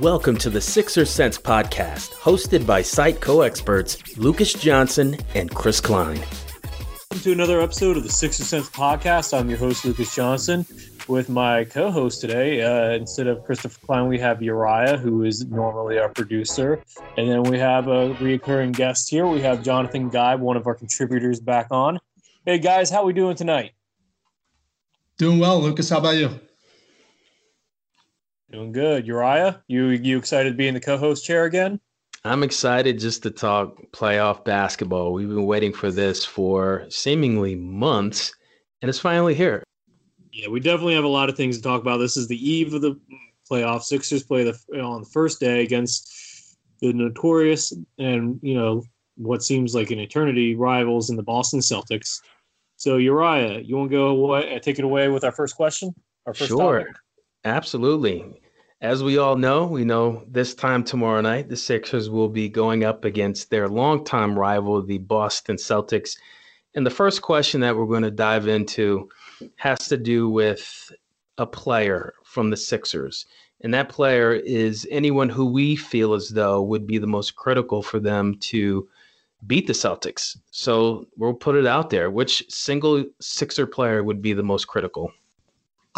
Welcome to the Sixer Sense podcast, hosted by site co experts Lucas Johnson and Chris Klein. Welcome to another episode of the Sixer Sense podcast. I'm your host, Lucas Johnson. With my co host today, uh, instead of Christopher Klein, we have Uriah, who is normally our producer. And then we have a reoccurring guest here. We have Jonathan Guy, one of our contributors, back on. Hey, guys, how are we doing tonight? Doing well, Lucas. How about you? Doing good. Uriah, you you excited to be in the co-host chair again? I'm excited just to talk playoff basketball. We've been waiting for this for seemingly months, and it's finally here. Yeah, we definitely have a lot of things to talk about. This is the eve of the playoffs. Sixers play the on the first day against the notorious and you know what seems like an eternity rivals in the Boston Celtics. So Uriah, you want to go away, take it away with our first question? Our first sure. topic? Absolutely. As we all know, we know this time tomorrow night, the Sixers will be going up against their longtime rival, the Boston Celtics. And the first question that we're going to dive into has to do with a player from the Sixers. And that player is anyone who we feel as though would be the most critical for them to beat the Celtics. So we'll put it out there. Which single Sixer player would be the most critical?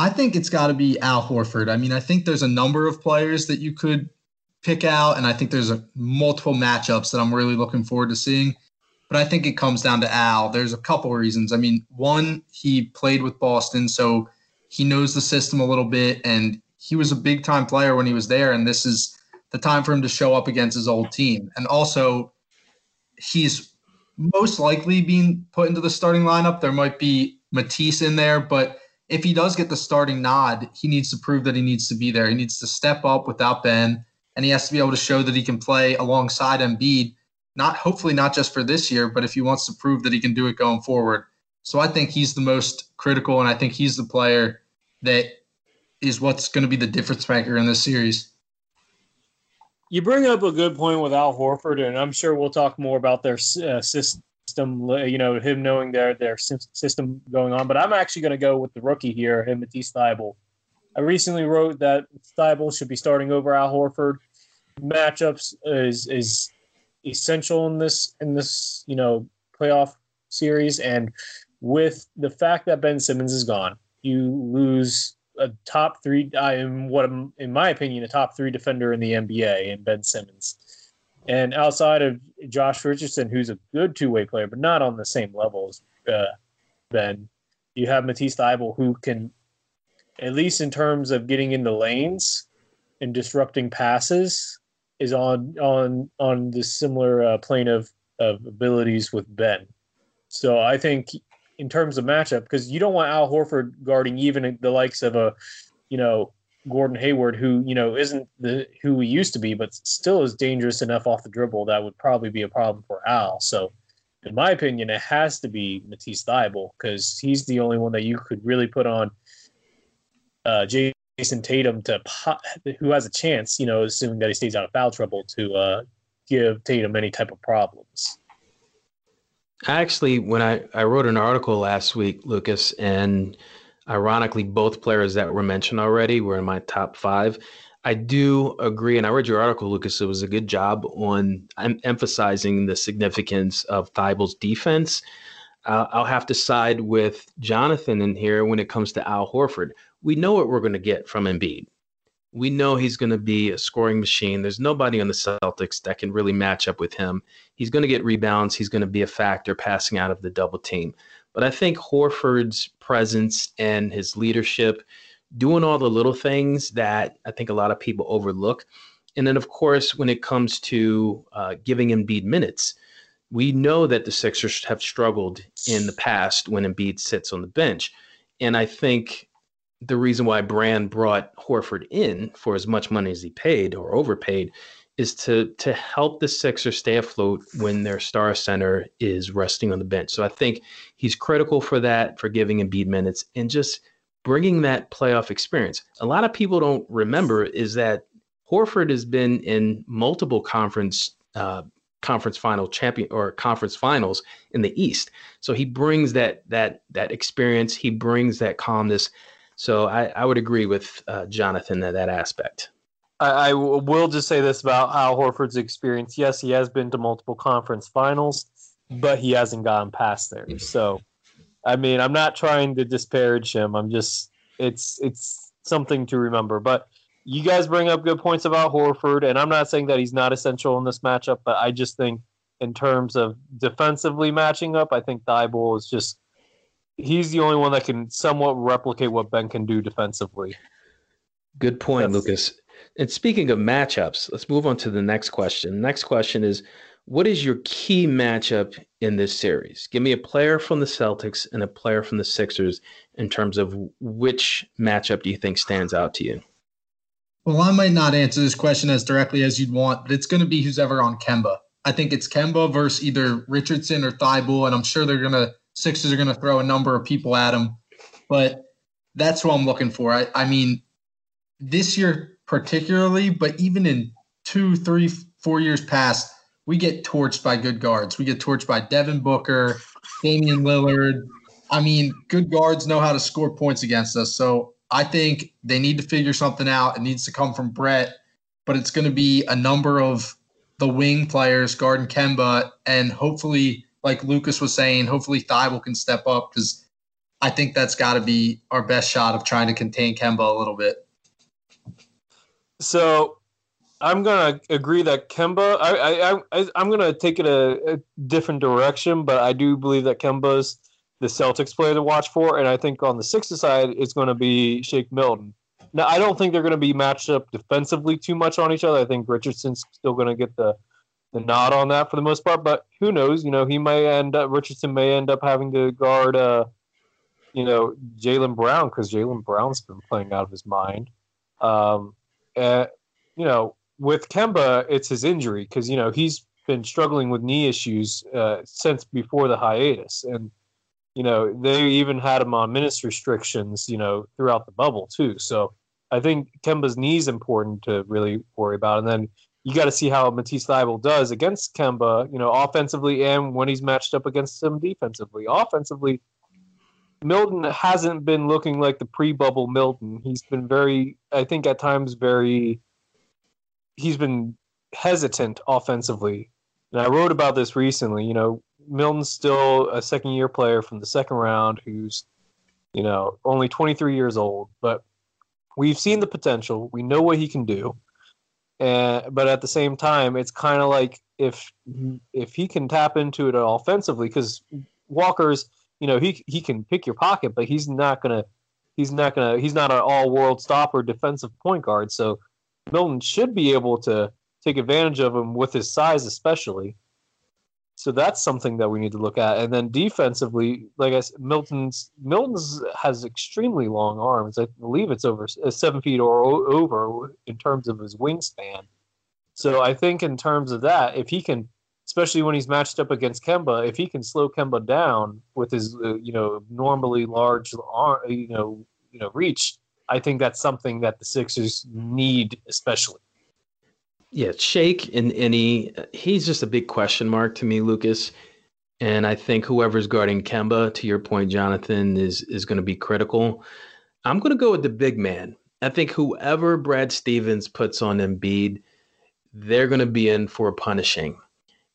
I think it's got to be Al Horford. I mean, I think there's a number of players that you could pick out, and I think there's a, multiple matchups that I'm really looking forward to seeing. But I think it comes down to Al. There's a couple of reasons. I mean, one, he played with Boston, so he knows the system a little bit, and he was a big time player when he was there. And this is the time for him to show up against his old team. And also, he's most likely being put into the starting lineup. There might be Matisse in there, but if he does get the starting nod, he needs to prove that he needs to be there. He needs to step up without Ben, and he has to be able to show that he can play alongside Embiid. Not hopefully not just for this year, but if he wants to prove that he can do it going forward. So I think he's the most critical, and I think he's the player that is what's going to be the difference maker in this series. You bring up a good point with Al Horford, and I'm sure we'll talk more about their uh, system, you know, him knowing their their system going on. But I'm actually going to go with the rookie here, him Matisse Thybulle. I recently wrote that Thybulle should be starting over Al Horford. Matchups is is essential in this in this you know playoff series, and with the fact that Ben Simmons is gone, you lose a top three, I am what in my opinion, a top three defender in the NBA and Ben Simmons. And outside of Josh Richardson, who's a good two way player, but not on the same level as uh, Ben, you have Matisse Thybulle, who can, at least in terms of getting in the lanes and disrupting passes, is on on on the similar uh, plane of of abilities with Ben. So I think in terms of matchup because you don't want Al Horford guarding even the likes of a, you know, Gordon Hayward, who you know isn't the who he used to be, but still is dangerous enough off the dribble. That would probably be a problem for Al. So in my opinion, it has to be Matisse Thybulle because he's the only one that you could really put on uh, Jayson Tatum to who has a chance, you know, assuming that he stays out of foul trouble to uh, give Tatum any type of problems. Actually, when I, I wrote an article last week, Lucas, and ironically, both players that were mentioned already were in my top five. I do agree, and I read your article, Lucas. It was a good job on em- emphasizing the significance of Thybulle's defense. Uh, I'll have to side with Jonathan in here when it comes to Al Horford. We know what we're going to get from Embiid. We know he's going to be a scoring machine. There's nobody on the Celtics that can really match up with him. He's going to get rebounds. He's going to be a factor passing out of the double team. But I think Horford's presence and his leadership – doing all the little things that I think a lot of people overlook. And then, of course, when it comes to uh, giving Embiid minutes, we know that the Sixers have struggled in the past when Embiid sits on the bench. And I think the reason why Brand brought Horford in for as much money as he paid or overpaid is to to help the Sixers stay afloat when their star center is resting on the bench. So I think he's critical for that, for giving Embiid minutes and just bringing that playoff experience. A lot of people don't remember is that Horford has been in multiple conference uh, conference final champion or conference finals in the East. So he brings that that that experience. He brings that calmness. So I, I would agree with uh, Jonathan that that aspect. I, I will just say this about Al Horford's experience. Yes, he has been to multiple conference finals, but he hasn't gotten past there. So I mean, I'm not trying to disparage him. I'm just it's it's something to remember. But you guys bring up good points about Horford, and I'm not saying that he's not essential in this matchup, but I just think in terms of defensively matching up, I think Thybulle is just he's the only one that can somewhat replicate what Ben can do defensively. Good point, That's, Lucas. And speaking of matchups, let's move on to the next question. Next question is what is your key matchup in this series? Give me a player from the Celtics and a player from the Sixers in terms of which matchup do you think stands out to you? Well, I might not answer this question as directly as you'd want, but it's going to be who's ever on Kemba. I think it's Kemba versus either Richardson or Thybulle, and I'm sure they're going to Sixers are going to throw a number of people at him, but that's what I'm looking for. I, I mean, this year particularly, but even in two, three, four years past, we get torched by good guards. We get torched by Devin Booker, Damian Lillard. I mean, good guards know how to score points against us. So I think they need to figure something out. It needs to come from Brett, but it's going to be a number of the wing players, guarding Kemba, and hopefully, like Lucas was saying, hopefully Thybulle can step up because I think that's got to be our best shot of trying to contain Kemba a little bit. So I'm gonna agree that Kemba. I I, I I'm gonna take it a, a, different direction, but I do believe that Kemba's the Celtics player to watch for, and I think on the Sixers side it's going to be Shake Milton. Now I don't think they're going to be matched up defensively too much on each other. I think Richardson's still going to get the the nod on that for the most part, but who knows? You know, he may end up Richardson may end up having to guard, uh, you know, Jaylen Brown because Jaylen Brown's been playing out of his mind. Um, and, you know, with Kemba, it's his injury because you know he's been struggling with knee issues uh, since before the hiatus, and you know they even had him on minutes restrictions, you know, throughout the bubble too. So I think Kemba's knee is important to really worry about, and then you got to see how Matisse Thybulle does against Kemba, you know, offensively and when he's matched up against him defensively. Offensively, Milton hasn't been looking like the pre-bubble Milton. He's been very, I think, at times very he's been hesitant offensively. And I wrote about this recently. You know, Milton's still a second year player from the second round who's, you know, only 23 years old, but we've seen the potential. We know what he can do. And, but at the same time, it's kind of like if if he can tap into it offensively, because Walker's, you know, he he can pick your pocket, but he's not gonna he's not gonna he's not an all world stopper defensive point guard. So Milton should be able to take advantage of him with his size, especially. So that's something that we need to look at. And then defensively, like I said, Milton's Milton's has extremely long arms. I believe it's over uh, seven feet or over in terms of his wingspan. So I think in terms of that, if he can especially when he's matched up against Kemba. If he can slow Kemba down with his, uh, you know, normally large, arm, you know, you know, reach, I think that's something that the Sixers need, especially. Yeah, Shake and, any he he's just a big question mark to me, Lucas. And I think whoever's guarding Kemba, to your point, Jonathan, is is going to be critical. I'm going to go with the big man. I think whoever Brad Stevens puts on Embiid, they're going to be in for punishing.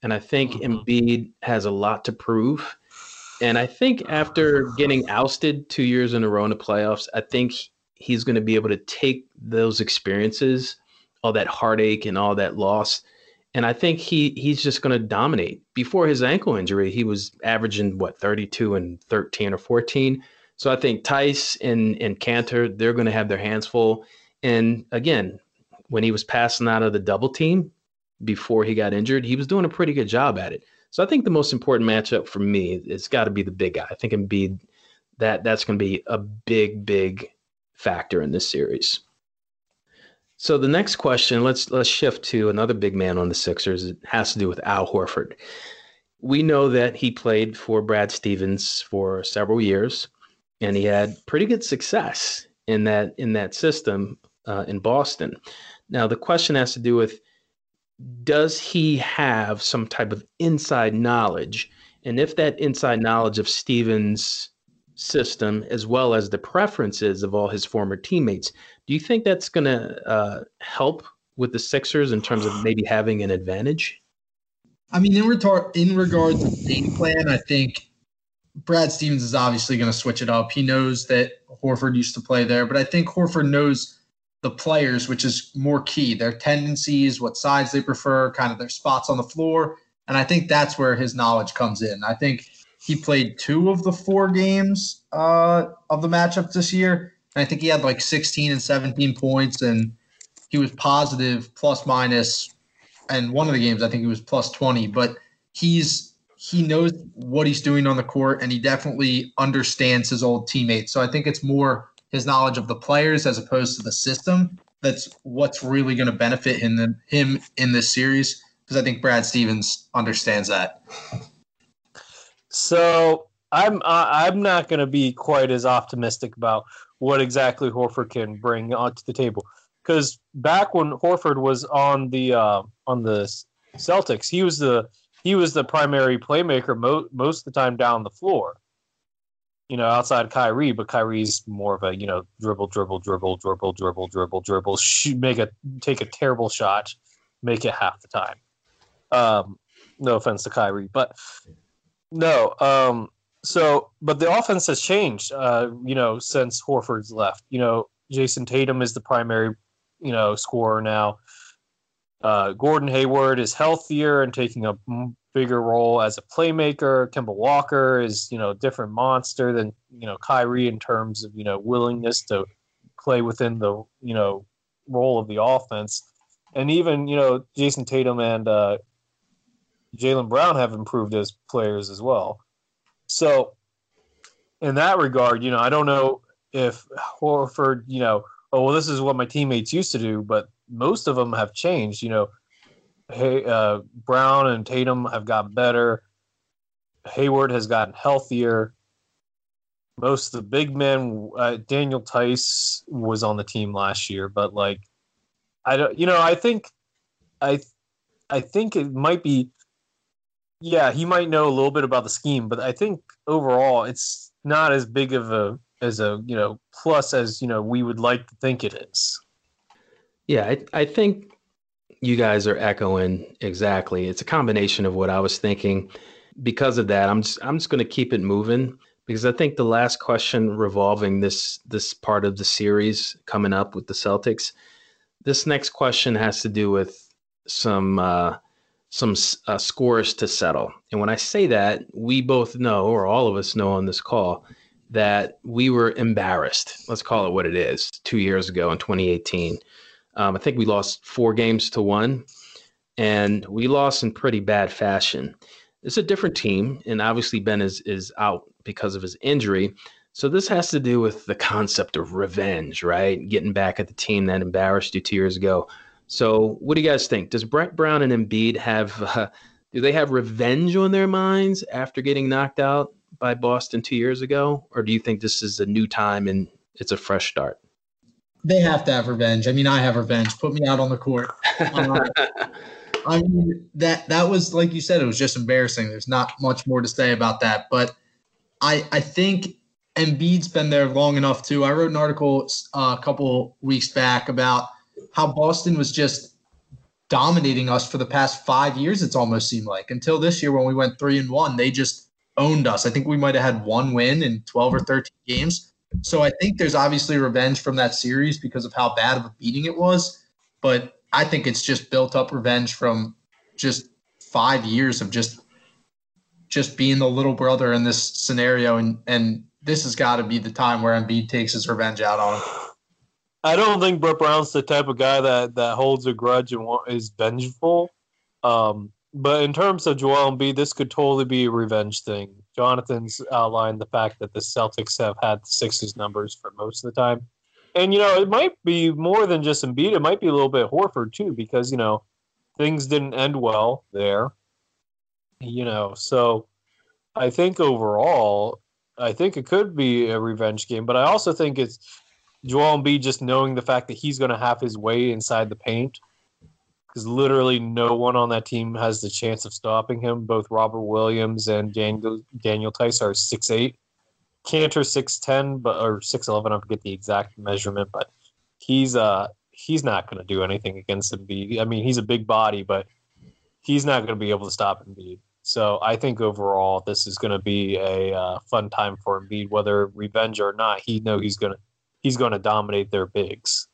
And I think mm-hmm. Embiid has a lot to prove. And I think after getting ousted two years in a row in the playoffs, I think he's going to be able to take those experiences, all that heartache and all that loss, and I think he he's just going to dominate. Before his ankle injury, he was averaging what 32 and 13 or 14. So I think Theis and and Kanter they're going to have their hands full. And again, when he was passing out of the double team before he got injured, he was doing a pretty good job at it. So I think the most important matchup for me it's got to be the big guy. I think Embiid that that's going to be a big big factor in this series. So the next question, let's let's shift to another big man on the Sixers. It has to do with Al Horford. We know that he played for Brad Stevens for several years, and he had pretty good success in that in that system uh, in Boston. Now the question has to do with does he have some type of inside knowledge, and if that inside knowledge of Stevens' system as well as the preferences of all his former teammates do you think that's going to uh, help with the Sixers in terms of maybe having an advantage? I mean, in, retar- in regards to the game plan, I think Brad Stevens is obviously going to switch it up. He knows that Horford used to play there, but I think Horford knows the players, which is more key their tendencies, what sides they prefer, kind of their spots on the floor. And I think that's where his knowledge comes in. I think he played two of the four games uh, of the matchup this year. And I think he had like 16 and 17 points, and he was positive plus minus. And one of the games, I think he was plus 20. But he's he knows what he's doing on the court, and he definitely understands his old teammates. So I think it's more his knowledge of the players as opposed to the system that's what's really going to benefit him him in this series because I think Brad Stevens understands that. So I'm I'm not going to be quite as optimistic about what exactly Horford can bring onto the table. Because back when Horford was on the uh, on the Celtics, he was the he was the primary playmaker mo- most of the time down the floor. You know, outside Kyrie, but Kyrie's more of a you know dribble, dribble, dribble, dribble, dribble, dribble, dribble, shoot, make a take a terrible shot, make it half the time. Um, no offense to Kyrie, but no. Um, so, but the offense has changed, uh, you know, since Horford's left. You know, Jayson Tatum is the primary, you know, scorer now. Uh, Gordon Hayward is healthier and taking a bigger role as a playmaker. Kemba Walker is, you know, a different monster than, you know, Kyrie in terms of, you know, willingness to play within the, you know, role of the offense. And even, you know, Jayson Tatum and uh, Jaylen Brown have improved as players as well. So, in that regard, you know, I don't know if Horford, you know, oh well, this is what my teammates used to do, but most of them have changed. You know, hey, uh, Brown and Tatum have gotten better. Hayward has gotten healthier. Most of the big men, uh, Daniel Theis was on the team last year, but like, I don't, you know, I think, I, I think it might be yeah, he might know a little bit about the scheme, but I think overall it's not as big of a as a you know plus as you know we would like to think it is. Yeah, I, I think you guys are echoing exactly. It's a combination of what I was thinking. Because of that, I'm just I'm just going to keep it moving because I think the last question revolving this this part of the series coming up with the Celtics. This next question has to do with some uh, some uh, scores to settle. And when I say that, we both know, or all of us know on this call, that we were embarrassed. Let's call it what it is. Two years ago in 2018, um, I think we lost four games to one, and we lost in pretty bad fashion. It's a different team, and obviously Ben is is out because of his injury. So this has to do with the concept of revenge, right? Getting back at the team that embarrassed you two years ago. So, what do you guys think? Does Brett Brown and Embiid have uh, do they have revenge on their minds after getting knocked out by Boston two years ago, or do you think this is a new time and it's a fresh start? They have to have revenge. I mean, I have revenge. Put me out on the court. Uh, I mean that that was like you said, it was just embarrassing. There's not much more to say about that, but I I think Embiid's been there long enough too. I wrote an article uh, a couple weeks back about how Boston was just dominating us for the past five years. It's almost seemed like until this year when we went three and one, they just owned us. I think we might have had one win in twelve or thirteen games. So I think there's obviously revenge from that series because of how bad of a beating it was. But I think it's just built up revenge from just five years of just just being the little brother in this scenario and and this has got to be the time where Embiid takes his revenge out on him. I don't think Brett Brown's the type of guy that that holds a grudge and is vengeful. Um, but in terms of Joel Embiid, this could totally be a revenge thing. Jonathan's outlined the fact that the Celtics have had the Sixers numbers for most of the time. And, you know, it might be more than just Embiid. It might be a little bit Horford, too, because, you know, things didn't end well there. You know, so I think overall, I think it could be a revenge game, but I also think it's Joel Embiid just knowing the fact that he's going to have his way inside the paint because literally no one on that team has the chance of stopping him. Both Robert Williams and Daniel Daniel Theis are six eight, Kanter six ten, but or six eleven. I forget the exact measurement, but he's uh he's not going to do anything against Embiid. I mean, he's a big body, but he's not going to be able to stop Embiid. So I think overall, this is going to be a uh, fun time for Embiid, whether revenge or not. He know he's going to he's going to dominate their bigs.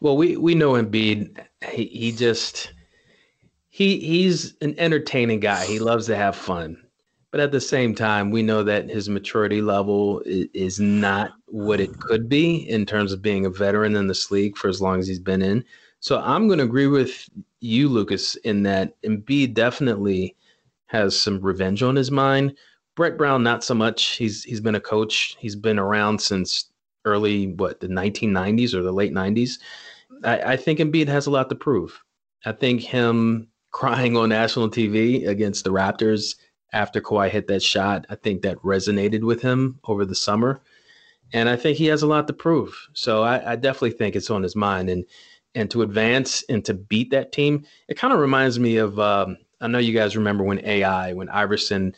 Well, we we know Embiid. He he just he he's an entertaining guy. He loves to have fun, but at the same time, we know that his maturity level is, not what it could be in terms of being a veteran in this league for as long as he's been in. So I'm going to agree with you, Lucas, in that Embiid definitely has some revenge on his mind. Brett Brown, not so much. He's he's been a coach. He's been around since early what the 1990s or the late 90s. I, I think Embiid has a lot to prove. I think him crying on national TV against the Raptors after Kawhi hit that shot, I think that resonated with him over the summer. And I think he has a lot to prove. So I, I definitely think it's on his mind. And and to advance and to beat that team, it kind of reminds me of um, I know you guys remember when AI, when Iverson,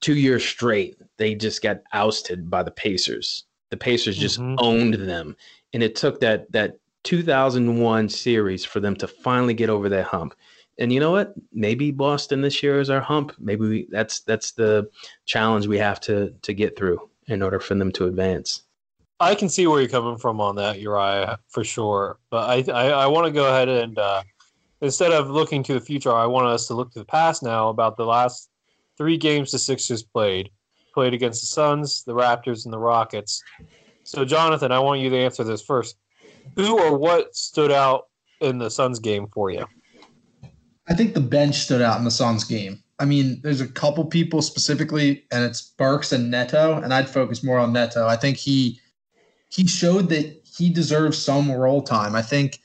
two years straight, they just got ousted by the Pacers. The Pacers just mm-hmm. owned them, and it took that that 2001 series for them to finally get over that hump. And you know what? Maybe Boston this year is our hump. Maybe we, that's that's the challenge we have to to get through in order for them to advance. I can see where you're coming from on that, Uriah, for sure. But I I, I want to go ahead and uh, instead of looking to the future, I want us to look to the past now about the last three games the Sixers played. Played against the Suns, the Raptors, and the Rockets. So, Jonathan, I want you to answer this first. Who or what stood out in the Suns game for you? I think the bench stood out in the Suns game. I mean, there's a couple people specifically, and it's Burks and Neto, and I'd focus more on Neto. I think he he showed that he deserves some role time. I think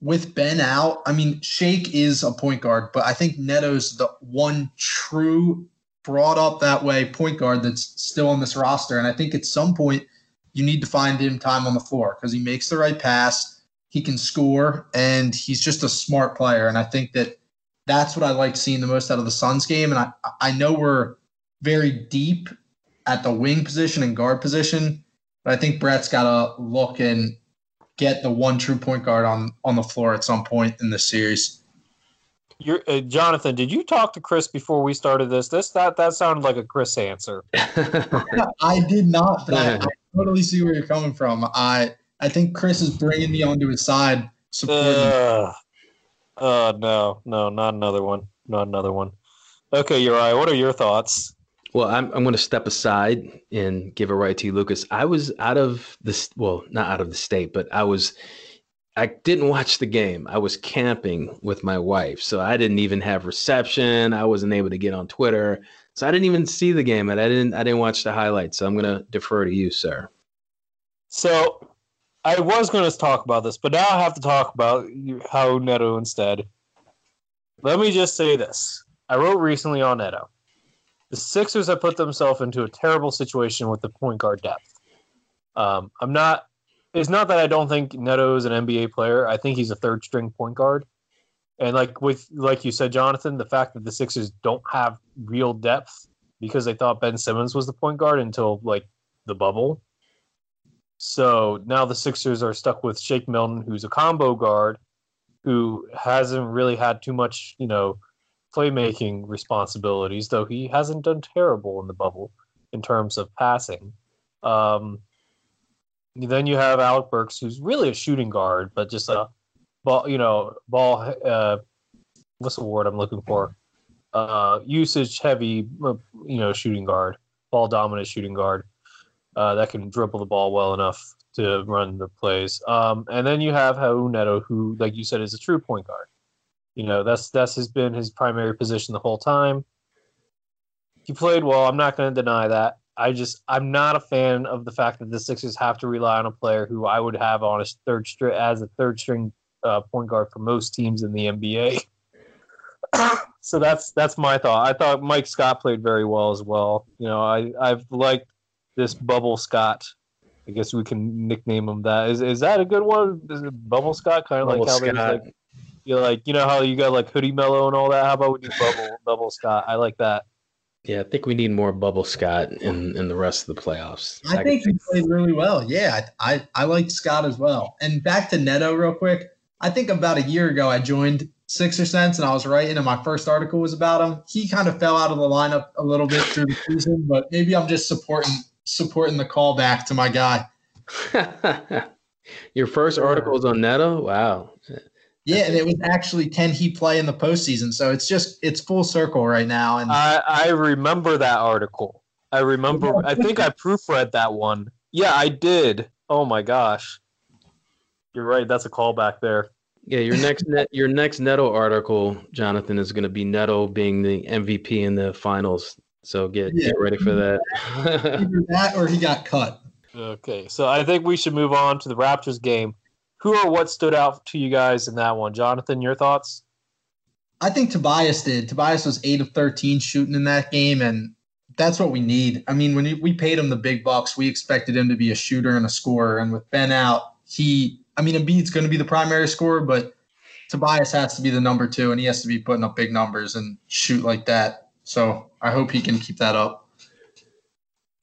with Ben out, I mean, Shake is a point guard, but I think Neto's the one true brought up that way point guard that's still on this roster. And I think at some point you need to find him time on the floor because he makes the right pass, he can score, and he's just a smart player. And I think that that's what I like seeing the most out of the Suns game. And I, I know we're very deep at the wing position and guard position but I think Brett's got to look and get the one true point guard on on the floor at some point in the series. You're, uh, Jonathan, did you talk to Chris before we started this? This that that sounded like a Chris answer. I did not, but I, I, totally see where you're coming from. I I think Chris is bringing me onto his side. Supporting. Uh, uh no, no, not another one, not another one. Okay, Uriah, what are your thoughts? Well, I'm, I'm going to step aside and give it right to you, Lucas. I was out of the well, not out of the state, but I was I didn't watch the game. I was camping with my wife, so I didn't even have reception. I wasn't able to get on Twitter, so I didn't even see the game, and I didn't I didn't watch the highlights. So I'm going to defer to you, sir. So I was going to talk about this, but now I have to talk about how Neto instead. let me just say this. I wrote recently on Neto. The Sixers have put themselves into a terrible situation with the point guard depth. Um, I'm not. It's not that I don't think Neto is an NBA player. I think he's a third string point guard. And like with like you said, Jonathan, the fact that the Sixers don't have real depth because they thought Ben Simmons was the point guard until like the bubble. So now the Sixers are stuck with Shake Milton, who's a combo guard, who hasn't really had too much, you know, playmaking responsibilities, though he hasn't done terrible in the bubble in terms of passing. Um, then you have Alec Burks, who's really a shooting guard, but just a ball, you know, ball. Uh, what's the word I'm looking for? Uh, usage heavy, uh, you know, shooting guard, ball dominant shooting guard uh, that can dribble the ball well enough to run the plays. Um, and then you have Neto, who, like you said, is a true point guard. You know, that's that's has been his primary position the whole time. He played well. I'm not going to deny that. I just I'm not a fan of the fact that the Sixers have to rely on a player who I would have on a third string as a third string uh, point guard for most teams in the NBA. so that's that's my thought. I thought Mike Scott played very well as well. You know, I I've liked this Bubble Scott. I guess we can nickname him that. Is is that a good one? Is it Bubble Scott? Kind of like how there's like you like you know how you got like Hoodie Melo and all that. How about we do Bubble Bubble Scott? I like that. Yeah, I think we need more Bubble Scott in in the rest of the playoffs. I, I think he played really well. Yeah, I, I I liked Scott as well. And back to Neto real quick. I think about a year ago I joined Sixer Sense and I was writing, and my first article was about him. He kind of fell out of the lineup a little bit through the season, but maybe I'm just supporting supporting the callback to my guy. Your first article was on Neto. Wow. Yeah, and it was actually can he play in the postseason? So it's just it's full circle right now. And I, I remember that article. I remember. I think I proofread that one. Yeah, I did. Oh my gosh. You're right. That's a callback there. Yeah, your next net, your next Neto article, Jonathan, is going to be Neto being the MVP in the finals. So get yeah. get ready for that. Either that or he got cut. Okay, so I think we should move on to the Raptors game. Who or what stood out to you guys in that one? Jonathan, your thoughts? I think Tobias did. Tobias was eight of thirteen shooting in that game, and that's what we need. I mean, when we paid him the big bucks, we expected him to be a shooter and a scorer. And with Ben out, he, I mean, Embiid's going to be the primary scorer, but Tobias has to be the number two, and he has to be putting up big numbers and shoot like that. So I hope he can keep that up.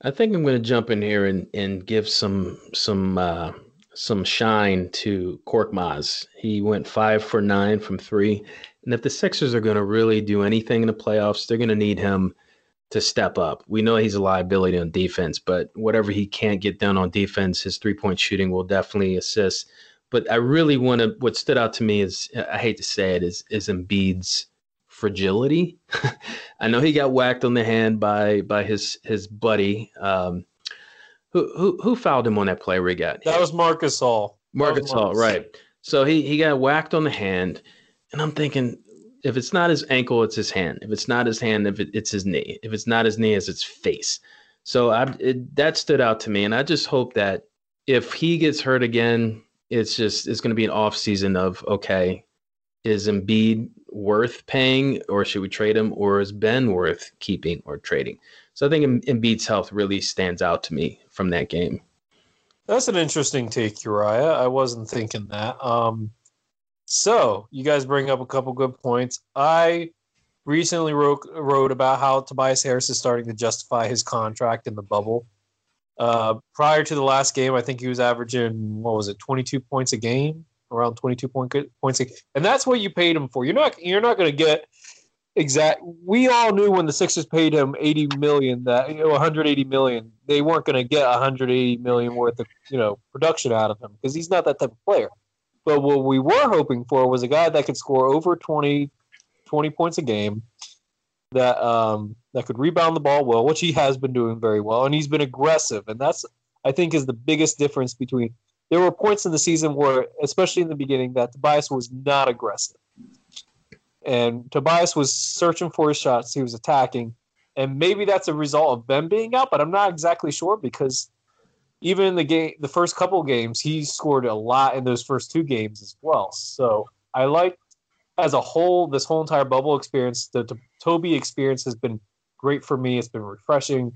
I think I'm going to jump in here and, and give some some uh, some shine to Korkmaz. He went five for nine from three, and if the Sixers are going to really do anything in the playoffs, they're going to need him to step up. We know he's a liability on defense, but whatever he can't get done on defense, his three point shooting will definitely assist. But I really want to. What stood out to me is I hate to say it is is Embiid's fragility. I know he got whacked on the hand by by his his buddy. Um, who who who fouled him on that play where he got? That was Marc Gasol. Marc Gasol, right? So he he got whacked on the hand, and I'm thinking if it's not his ankle, it's his hand. If it's not his hand, if it, it's his knee. If it's not his knee, it's his face. So I it, that stood out to me, and I just hope that if he gets hurt again, it's just it's going to be an off season of okay, is Embiid worth paying, or should we trade him, or is Ben worth keeping or trading? So I think Embiid's health really stands out to me from that game. That's an interesting take, Uriah. I wasn't thinking that. Um, so you guys bring up a couple good points. I recently wrote wrote about how Tobias Harris is starting to justify his contract in the bubble. Uh, prior to the last game, I think he was averaging what was it, twenty two points a game around 22 point, points, and that's what you paid him for. You're not you're not going to get exact. We all knew when the Sixers paid him 80 million that you know 180 million, they weren't going to get 180 million worth of you know production out of him because he's not that type of player. But what we were hoping for was a guy that could score over 20, 20 points a game, that um, that could rebound the ball well, which he has been doing very well, and he's been aggressive, and that's I think is the biggest difference between there were points in the season where, especially in the beginning, that Tobias was not aggressive. And Tobias was searching for his shots. He was attacking. And maybe that's a result of Ben being out, but I'm not exactly sure because even in the game, the first couple games, he scored a lot in those first two games as well. So I like as a whole, this whole entire bubble experience, the, the Toby experience has been great for me. It's been refreshing.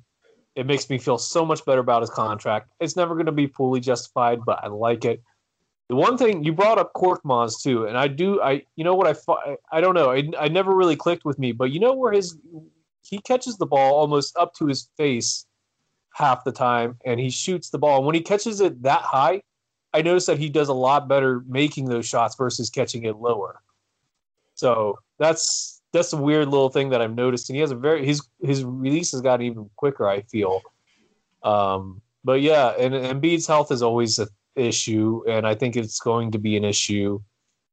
It makes me feel so much better about his contract. It's never going to be fully justified, but I like it. The one thing you brought up Korkmaz too, and I do, I you know what I I don't know, I, I never really clicked with me, but you know where his he catches the ball almost up to his face half the time, and he shoots the ball. And when he catches it that high, I notice that he does a lot better making those shots versus catching it lower. So that's that's a weird little thing that I've noticed. And he has a very his his release has gotten even quicker. I feel. Um, but yeah, and Embiid's health is always an issue, and I think it's going to be an issue.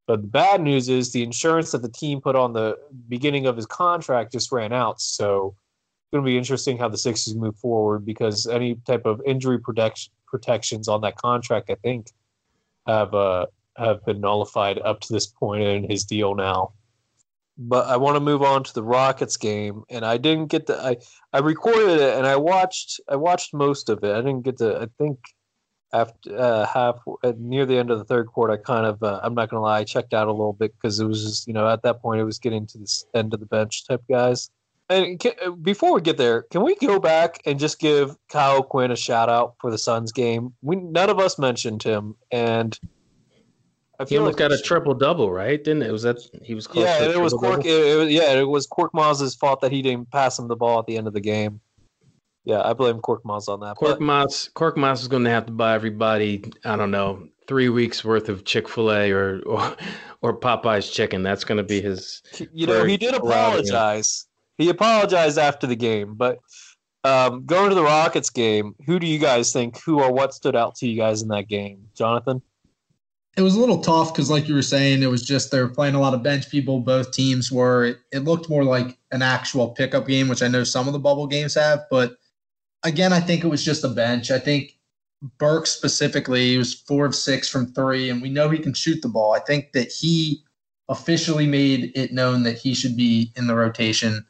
But the bad news is the insurance that the team put on the beginning of his contract just ran out. So it's going to be interesting how the Sixers move forward because any type of injury protection protections on that contract, I think, have uh, have been nullified up to this point in his deal now. But I want to move on to the Rockets game, and I didn't get the I I recorded it and I watched I watched most of it. I didn't get to I think after uh, half uh, near the end of the third quarter, I kind of uh, I'm not gonna lie, I checked out a little bit because it was just you know at that point it was getting to the end of the bench type guys. And can, uh, before we get there, can we go back and just give Kyle O'Quinn a shout out for the Suns game? We none of us mentioned him, and I he almost like got a triple double, right? Didn't it? Was that he was close? Yeah, it was Cork. It, it, yeah, it was Korkmaz's fault that he didn't pass him the ball at the end of the game. Yeah, I blame Korkmaz on that. Korkmaz, Korkmaz is going to have to buy everybody. I don't know, three weeks worth of Chick Fil A or, or or Popeye's chicken. That's going to be his. You know, he did apologize. He apologized after the game, but um, going to the Rockets game, who do you guys think? Who or what stood out to you guys in that game, Jonathan? It was a little tough because, like you were saying, it was just they were playing a lot of bench people. Both teams were. It, it looked more like an actual pickup game, which I know some of the bubble games have. But again, I think it was just a bench. I think Burke specifically, he was four of six from three, and we know he can shoot the ball. I think that he officially made it known that he should be in the rotation.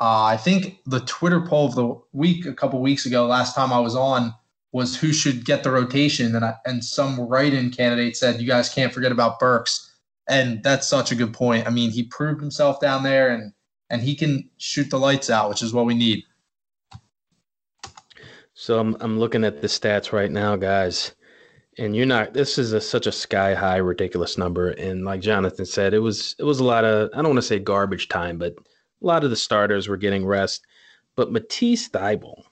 Uh, I think the Twitter poll of the week a couple weeks ago, last time I was on, was who should get the rotation, and I, and some write-in candidate said you guys can't forget about Burks, and that's such a good point. I mean, he proved himself down there, and and he can shoot the lights out, which is what we need. So I'm I'm looking at the stats right now, guys, and you're not. This is a, such a sky high, ridiculous number, and like Jonathan said, it was it was a lot of I don't want to say garbage time, but a lot of the starters were getting rest. But Matisse Thybulle,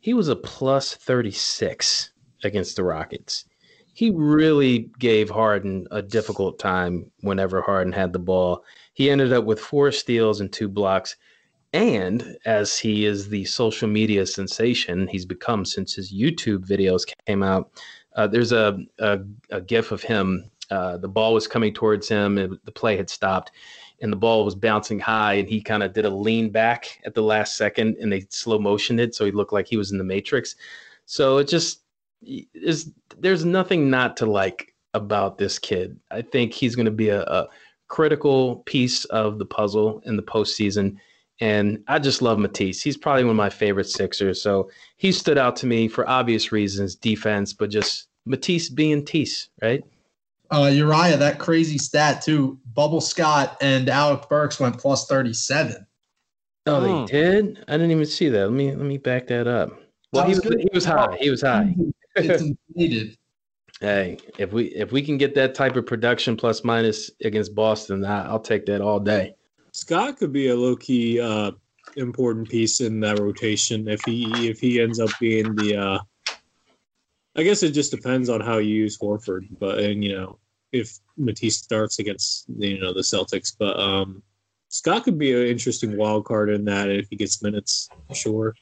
he was a plus 36 against the Rockets. He really gave Harden a difficult time whenever Harden had the ball. He ended up with four steals and two blocks. And as he is the social media sensation he's become since his YouTube videos came out, uh, there's a, a, a, gif of him. Uh, the ball was coming towards him, and the play had stopped, and the ball was bouncing high, and he kind of did a lean back at the last second, and they slow motioned it, so he looked like he was in the Matrix. So it just is. There's nothing not to like about this kid. I think he's going to be a, a critical piece of the puzzle in the postseason. And I just love Matisse. He's probably one of my favorite Sixers. So he stood out to me for obvious reasons, defense, but just Matisse being Tease, right? Uh, Uriah, that crazy stat too. Bubble Scott and Alec Burks went plus thirty seven. Oh, they oh. did. I didn't even see that. Let me let me back that up. Well, that he was, was he was high. He was high. it's needed. Hey, if we if we can get that type of production plus minus against Boston, I, will take that all day. Scott could be a low key uh, important piece in that rotation if he if he ends up being the. Uh, I guess it just depends on how you use Horford, but and you know if Matisse starts against you know the Celtics. But um, Scott could be an interesting wild card in that if he gets minutes, sure.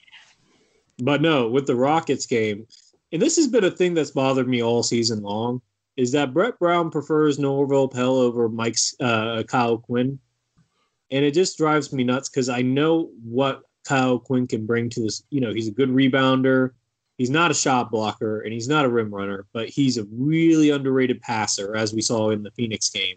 But no, with the Rockets game, and this has been a thing that's bothered me all season long, is that Brett Brown prefers Norvel Pelle over Mike's uh, Kyle O'Quinn, and it just drives me nuts because I know what Kyle O'Quinn can bring to this. You know, he's a good rebounder he's not a shot blocker and he's not a rim runner, but he's a really underrated passer, as we saw in the Phoenix game.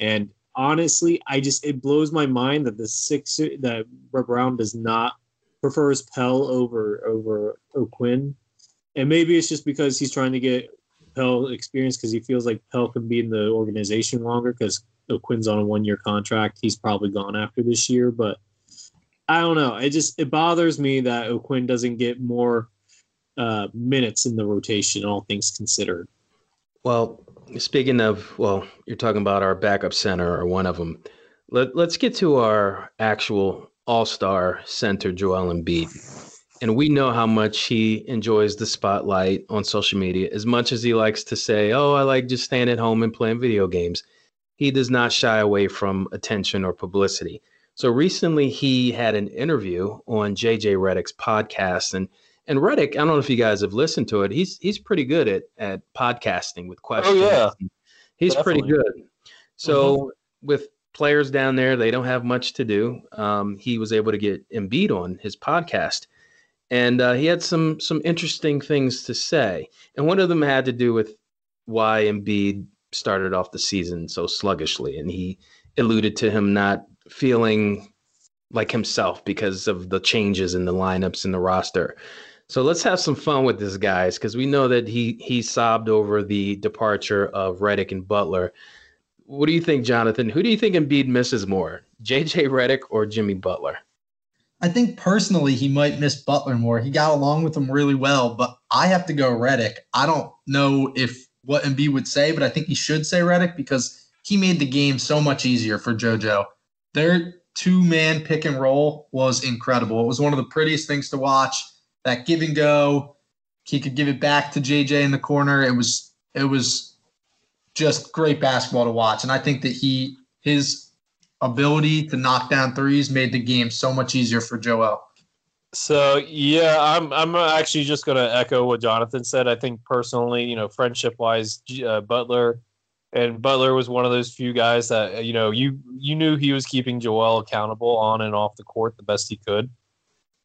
And honestly, I just it blows my mind that the six that Brown does not prefers Pelle over over O'Quinn. And maybe it's just because he's trying to get Pelle experience because he feels like Pelle can be in the organization longer because O'Quinn's on a one year contract. He's probably gone after this year, but I don't know. It just it bothers me that O'Quinn doesn't get more uh, minutes in the rotation, all things considered. Well, speaking of, well, you're talking about our backup center or one of them. Let, let's get to our actual all star center, Joel Embiid. And we know how much he enjoys the spotlight on social media. As much as he likes to say, Oh, I like just staying at home and playing video games, he does not shy away from attention or publicity. So recently he had an interview on JJ Redick's podcast. And and Redick, I don't know if you guys have listened to it. He's he's pretty good at at podcasting with questions. Oh yeah. He's Definitely. pretty good. So mm-hmm. with players down there, they don't have much to do. Um, he was able to get Embiid on his podcast and uh, he had some some interesting things to say. And one of them had to do with why Embiid started off the season so sluggishly, and he alluded to him not feeling like himself because of the changes in the lineups and the roster. So let's have some fun with this, guys, because we know that he he sobbed over the departure of Redick and Butler. What do you think, Jonathan? Who do you think Embiid misses more, JJ Redick or Jimmy Butler? I think personally he might miss Butler more. He got along with him really well, but I have to go Redick. I don't know if what Embiid would say, but I think he should say Redick because he made the game so much easier for JoJo. Their two man pick and roll was incredible. It was one of the prettiest things to watch. That give and go, he could give it back to JJ in the corner. It was it was just great basketball to watch, and I think that he his ability to knock down threes made the game so much easier for Joel. So yeah, I'm I'm actually just going to echo what Jonathan said. I think personally, you know, friendship wise, uh, Butler and Butler was one of those few guys that uh, you know you you knew he was keeping Joel accountable on and off the court the best he could,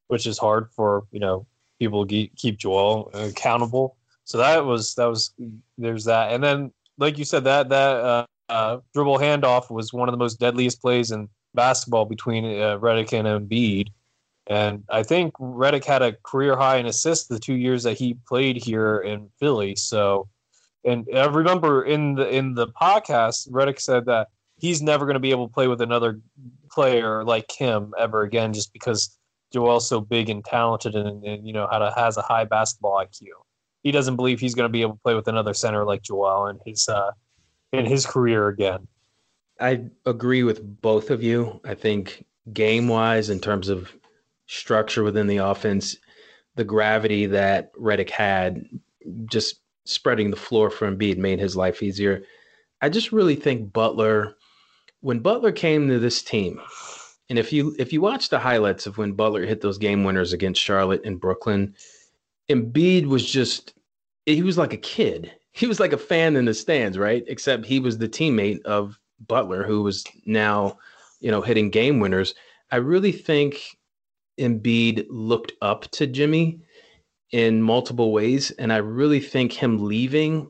which is hard for you know people to keep Joel accountable. So that was that was there's that, and then like you said that that uh, uh, dribble handoff was one of the most deadliest plays in basketball between uh, Redick and Embiid. And I think Redick had a career high in assists the two years that he played here in Philly. So, and I remember in the in the podcast, Redick said that he's never going to be able to play with another player like him ever again, just because Joel's so big and talented and, and you know how to has a high basketball IQ. He doesn't believe he's going to be able to play with another center like Joel, in his uh, in his career again. I agree with both of you. I think game wise, in terms of structure within the offense, the gravity that Redick had, just spreading the floor for Embiid made his life easier. I just really think Butler, when Butler came to this team, and if you if you watch the highlights of when Butler hit those game winners against Charlotte and Brooklyn, Embiid was just he was like a kid he was like a fan in the stands, right? Except he was the teammate of Butler, who was now, you know, hitting game winners. I really think Embiid looked up to Jimmy in multiple ways. And I really think him leaving,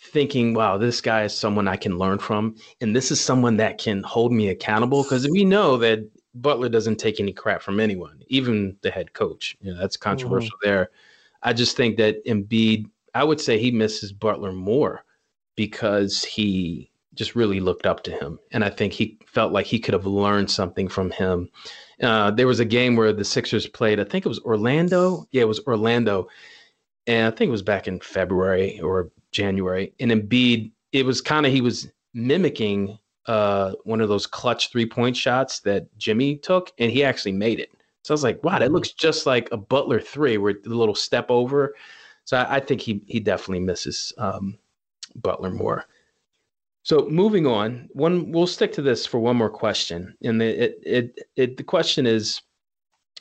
thinking, wow, this guy is someone I can learn from. And this is someone that can hold me accountable. Because we know that Butler doesn't take any crap from anyone, even the head coach. You know, that's controversial mm-hmm. there. I just think that Embiid I would say he misses Butler more because he just really looked up to him. And I think he felt like he could have learned something from him. Uh, there was a game where the Sixers played, I think it was Orlando. Yeah, it was Orlando. And I think it was back in February or January. And Embiid, it was kind of, he was mimicking uh, one of those clutch three point shots that Jimmy took, and he actually made it. So I was like, wow, that looks just like a Butler three, where the little step over. So I, I think he he definitely misses um, Butler more. So moving on, one we'll stick to this for one more question, and the it it, it the question is,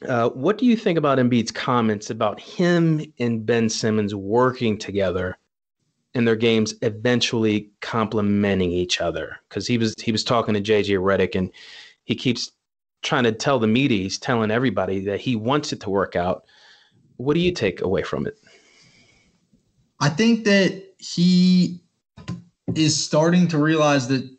uh, what do you think about Embiid's comments about him and Ben Simmons working together and their games, eventually complementing each other? Because he was he was talking to JJ Redick, and he keeps trying to tell the media, he's telling everybody that he wants it to work out. What do you take away from it? I think that he is starting to realize that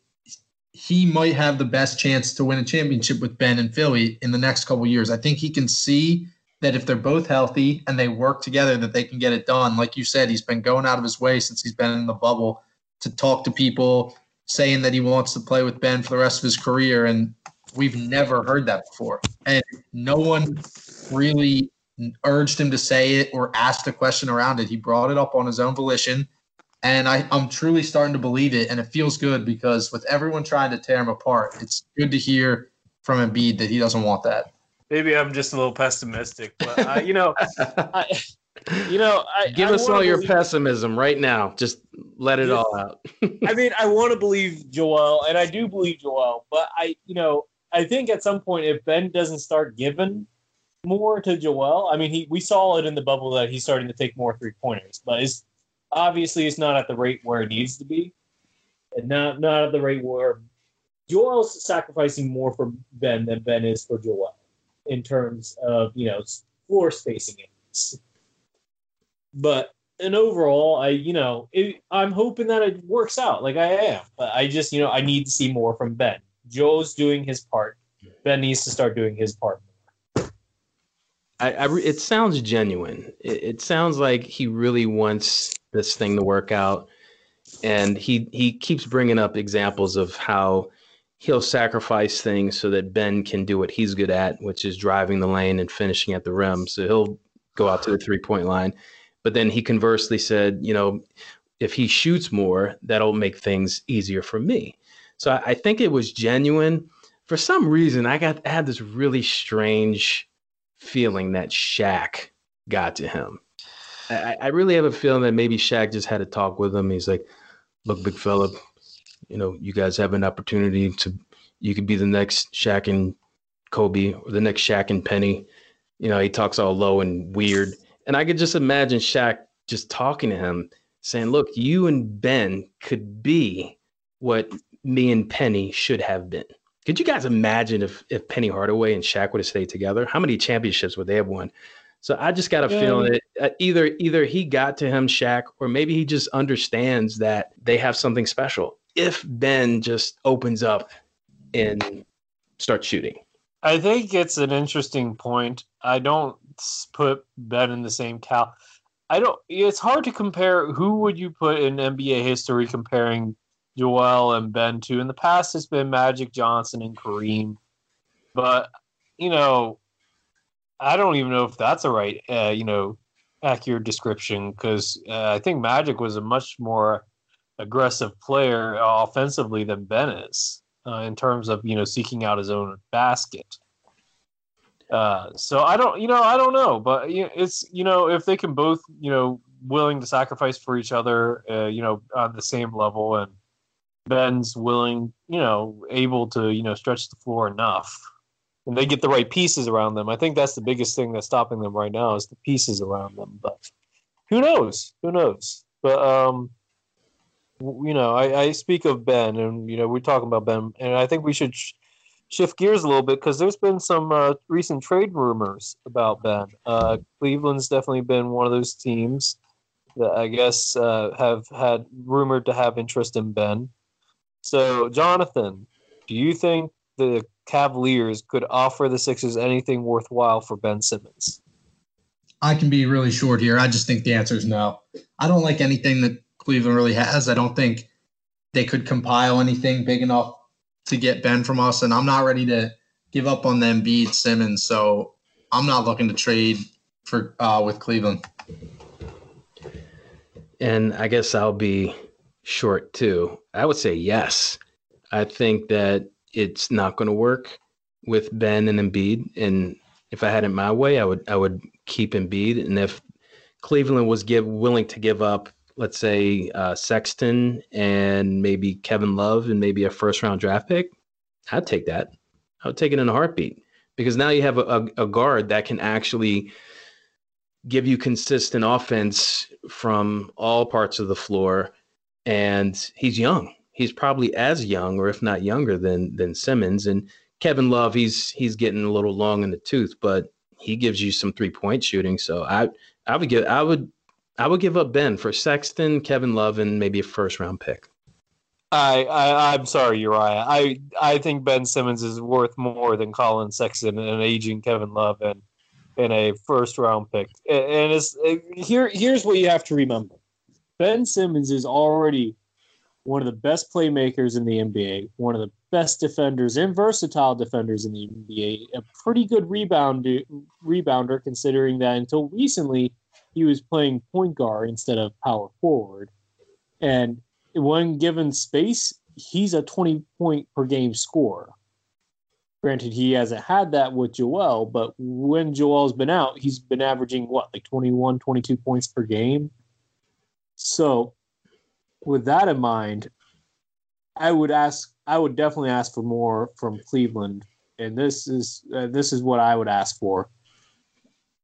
he might have the best chance to win a championship with Ben and Philly in the next couple years. I think he can see that if they're both healthy and they work together, that they can get it done. Like you said, he's been going out of his way since he's been in the bubble to talk to people, saying that he wants to play with Ben for the rest of his career, and we've never heard that before. And no one really urged him to say it or asked a question around it. He brought it up on his own volition. And I, I'm truly starting to believe it. And it feels good because with everyone trying to tear him apart, it's good to hear from Embiid that he doesn't want that. Maybe I'm just a little pessimistic, but uh, you know, I, you know, I give I us all your believe, pessimism right now. Just let it Yeah. all out. I mean, I want to believe Joel, and I do believe Joel, but I, you know, I think at some point if Ben doesn't start giving more to Joel, I mean, he we saw it in the bubble that he's starting to take more three pointers, but it's obviously it's not at the rate where it needs to be, and not not at the rate where Joel's sacrificing more for Ben than Ben is for Joel in terms of you know floor spacing. But and overall, I you know it, I'm hoping that it works out like I am, but I just you know I need to see more from Ben. Joe's doing his part. Ben needs to start doing his part. I, I it sounds genuine. It, it sounds like he really wants this thing to work out, and he he keeps bringing up examples of how he'll sacrifice things so that Ben can do what he's good at, which is driving the lane and finishing at the rim. So he'll go out to the three point line, but then he conversely said, you know, if he shoots more, that'll make things easier for me. So I, I think it was genuine. For some reason, I got I had this really strange feeling that Shaq got to him. I, I really have a feeling that maybe Shaq just had a talk with him. He's like, "Look, big fella, you know, you guys have an opportunity to, you could be the next Shaq and Kobe or the next Shaq and Penny." You know, he talks all low and weird, and I could just imagine Shaq just talking to him, saying, "Look, you and Ben could be what me and Penny should have been." Could you guys imagine if if Penny Hardaway and Shaq would have stayed together? How many championships would they have won? So I just got a Yeah. feeling that uh, either either he got to him Shaq, or maybe he just understands that they have something special. If Ben just opens up and starts shooting, I think it's an interesting point. I don't put Ben in the same cal. I don't. It's hard to compare. Who would you put in NBA history comparing Joel and Ben to? In the past, it's been Magic Johnson and Kareem, but you know, I don't even know if that's a right, uh, you know, accurate description because uh, I think Magic was a much more aggressive player offensively than Ben is uh, in terms of you know seeking out his own basket. Uh, so I don't, you know, I don't know, but it's you know if they can both you know willing to sacrifice for each other, uh, you know, on the same level, and Ben's willing, you know, able to you know stretch the floor enough, and they get the right pieces around them. I think that's the biggest thing that's stopping them right now is the pieces around them. But who knows? Who knows? But um, you know, I, I speak of Ben, and you know, we're talking about Ben, and I think we should sh- shift gears a little bit because there's been some uh, recent trade rumors about Ben. Uh, Cleveland's definitely been one of those teams that I guess uh, have had rumored to have interest in Ben. So, Jonathan, do you think the Cavaliers could offer the Sixers anything worthwhile for Ben Simmons? I can be really short here. I just think the answer is no. I don't like anything that Cleveland really has. I don't think they could compile anything big enough to get Ben from us, and I'm not ready to give up on them beat Simmons. So I'm not looking to trade for uh, with Cleveland. and I guess I'll be short too. I would say yes. I think that it's not going to work with Ben and Embiid, and if I had it my way, I would I would keep Embiid, and if Cleveland was give willing to give up, let's say uh, Sexton and maybe Kevin Love and maybe a first round draft pick, I'd take that. I would take it in a heartbeat because now you have a, a, a guard that can actually give you consistent offense from all parts of the floor, and he's young. He's probably as young, or if not younger, than than Simmons and Kevin Love. He's he's getting a little long in the tooth, but he gives you some three point shooting. So I I would give I would I would give up Ben for Sexton, Kevin Love, and maybe a first round pick. I, I I'm sorry, Uriah. I I think Ben Simmons is worth more than Collin Sexton and an aging Kevin Love and and a first round pick. And it's it, here here's what you have to remember: Ben Simmons is already one of the best playmakers in the NBA, one of the best defenders and versatile defenders in the NBA, a pretty good rebound rebounder considering that until recently he was playing point guard instead of power forward. And when given space, he's a 20 point per game scorer. Granted, he hasn't had that with Joel, but when Joel's been out, he's been averaging what, like 21, 22 points per game? So, with that in mind, I would ask, I would definitely ask for more from Cleveland, and this is uh, this is what I would ask for.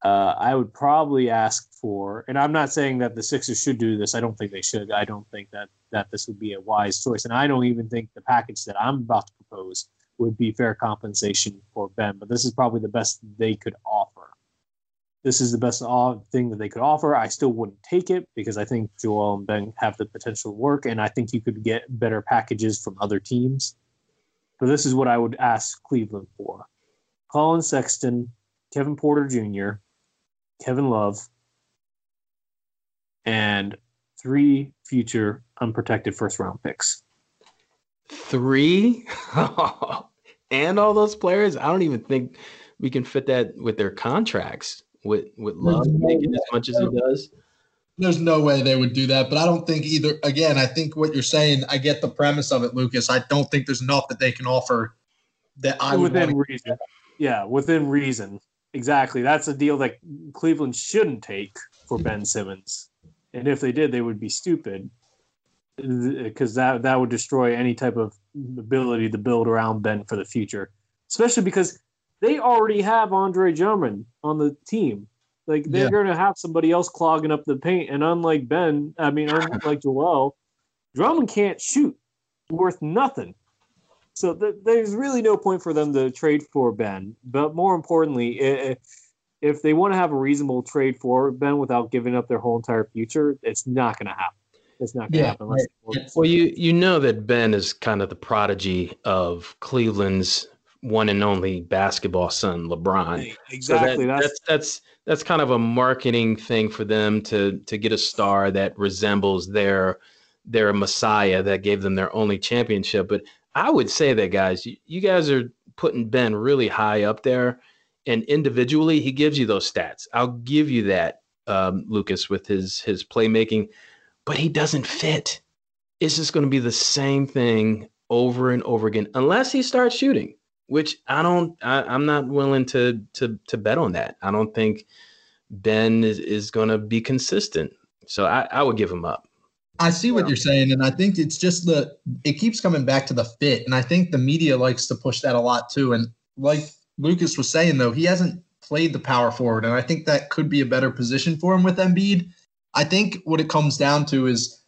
Uh, I would probably ask for, and I'm not saying that the Sixers should do this. I don't think they should. I don't think that that this would be a wise choice, and I don't even think the package that I'm about to propose would be fair compensation for Ben. But this is probably the best they could offer. This is the best thing that they could offer. I still wouldn't take it because I think Joel and Ben have the potential to work, and I think you could get better packages from other teams. But this is what I would ask Cleveland for: Collin Sexton, Kevin Porter Jr., Kevin Love, and three future unprotected first round picks. Three? and all those players? I don't even think we can fit that with their contracts with with Love making as much as he does. There's no way they would do that, but I don't think either. Again, I think what you're saying. I get the premise of it, Lucas. I don't think there's enough that they can offer that I within reason. Yeah, within reason. Exactly. That's a deal that Cleveland shouldn't take for Ben Simmons. And if they did, they would be stupid uh, because that that would destroy any type of ability to build around Ben for the future. Especially because they already have Andre Drummond on the team. Like they're yeah. going to have somebody else clogging up the paint, and unlike Ben, I mean, unlike Joel, Drummond can't shoot, worth nothing. So th- there's really no point for them to trade for Ben. But more importantly, if, if they want to have a reasonable trade for Ben without giving up their whole entire future, it's not going to happen. It's not going to yeah, happen. Right. Well, you you know that Ben is kind of the prodigy of Cleveland's one and only basketball son, LeBron. Exactly. So that, that's that's that's kind of a marketing thing for them to to get a star that resembles their their messiah that gave them their only championship. But I would say that guys, you, you guys are putting Ben really high up there, and individually he gives you those stats. I'll give you that, um, Lucas, with his his playmaking, but he doesn't fit. It's just going to be the same thing over and over again, unless he starts shooting which I don't. I, am not willing to to to bet on that. I don't think Ben is, is going to be consistent. So I, I would give him up. I see what you're saying, and I think it's just the it keeps coming back to the fit, and I think the media likes to push that a lot too. And like Lucas was saying, though, he hasn't played the power forward, and I think that could be a better position for him with Embiid. I think what it comes down to is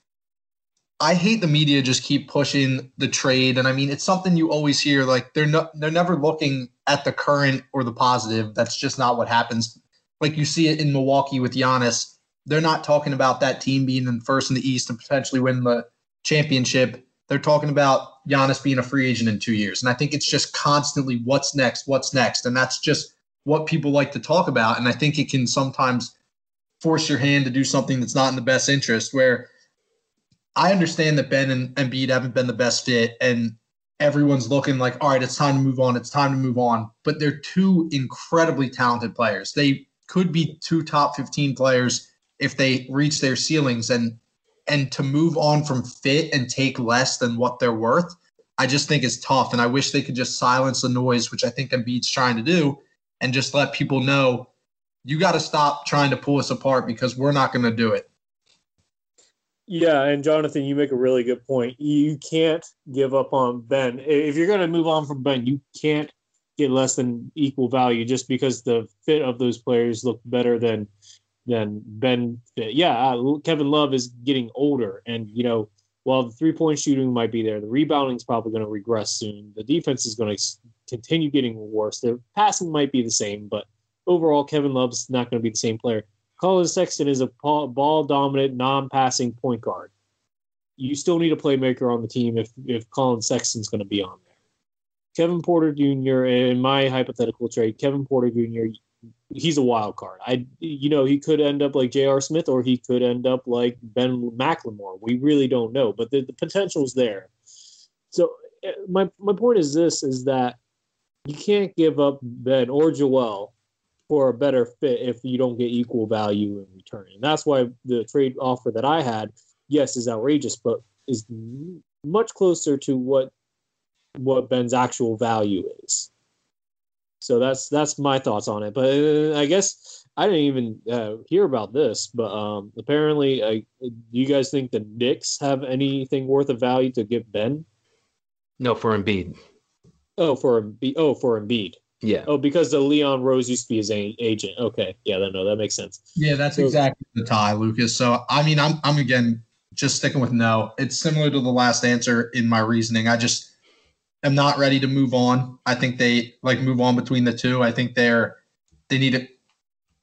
I hate the media just keep pushing the trade, and I mean it's something you always hear. Like they're not, they're never looking at the current or the positive. That's just not what happens. Like you see it in Milwaukee with Giannis. They're not talking about that team being in first in the East and potentially win the championship. They're talking about Giannis being a free agent in two years, and I think it's just constantly what's next, what's next, and that's just what people like to talk about. And I think it can sometimes force your hand to do something that's not in the best interest. Where I understand that Ben and Embiid haven't been the best fit, and everyone's looking like, all right, it's time to move on. It's time to move on. But they're two incredibly talented players. They could be two top 15 players if they reach their ceilings. And and to move on from fit and take less than what they're worth, I just think is tough. And I wish they could just silence the noise, which I think Embiid's trying to do, and just let people know you got to stop trying to pull us apart because we're not going to do it. Yeah, and Jonathan, you make a really good point. You can't give up on Ben. If you're going to move on from Ben, you can't get less than equal value just because the fit of those players look better than than Ben fit. Yeah, uh, Kevin Love is getting older, and you know, while the three point shooting might be there, the rebounding is probably going to regress soon. The defense is going to continue getting worse. The passing might be the same, but overall, Kevin Love's not going to be the same player. Collin Sexton is a ball dominant, non passing point guard. You still need a playmaker on the team if, if Collin Sexton's going to be on there. Kevin Porter Jr., in my hypothetical trade, Kevin Porter Jr., he's a wild card. I you know he could end up like J.R. Smith or he could end up like Ben McLemore. We really don't know, but the, the potential's there. So eh, my my point is this: is that you can't give up Ben or Joel for a better fit if you don't get equal value in return. And that's why the trade offer that I had, yes, is outrageous, but is much closer to what what Ben's actual value is. So that's that's my thoughts on it. But uh, I guess I didn't even uh, hear about this, but um, apparently, uh, do you guys think the Knicks have anything worth of value to give Ben? No, for Embiid. Oh, for Embiid. Oh, for Embiid. Yeah. Oh, because the Leon Rose used to be his a- agent. Okay. Yeah, that no, that makes sense. Yeah, that's So- exactly the tie, Lucas. So I mean, I'm I'm again just sticking with no. It's similar to the last answer in my reasoning. I just am not ready to move on. I think they like move on between the two. I think they're they need to.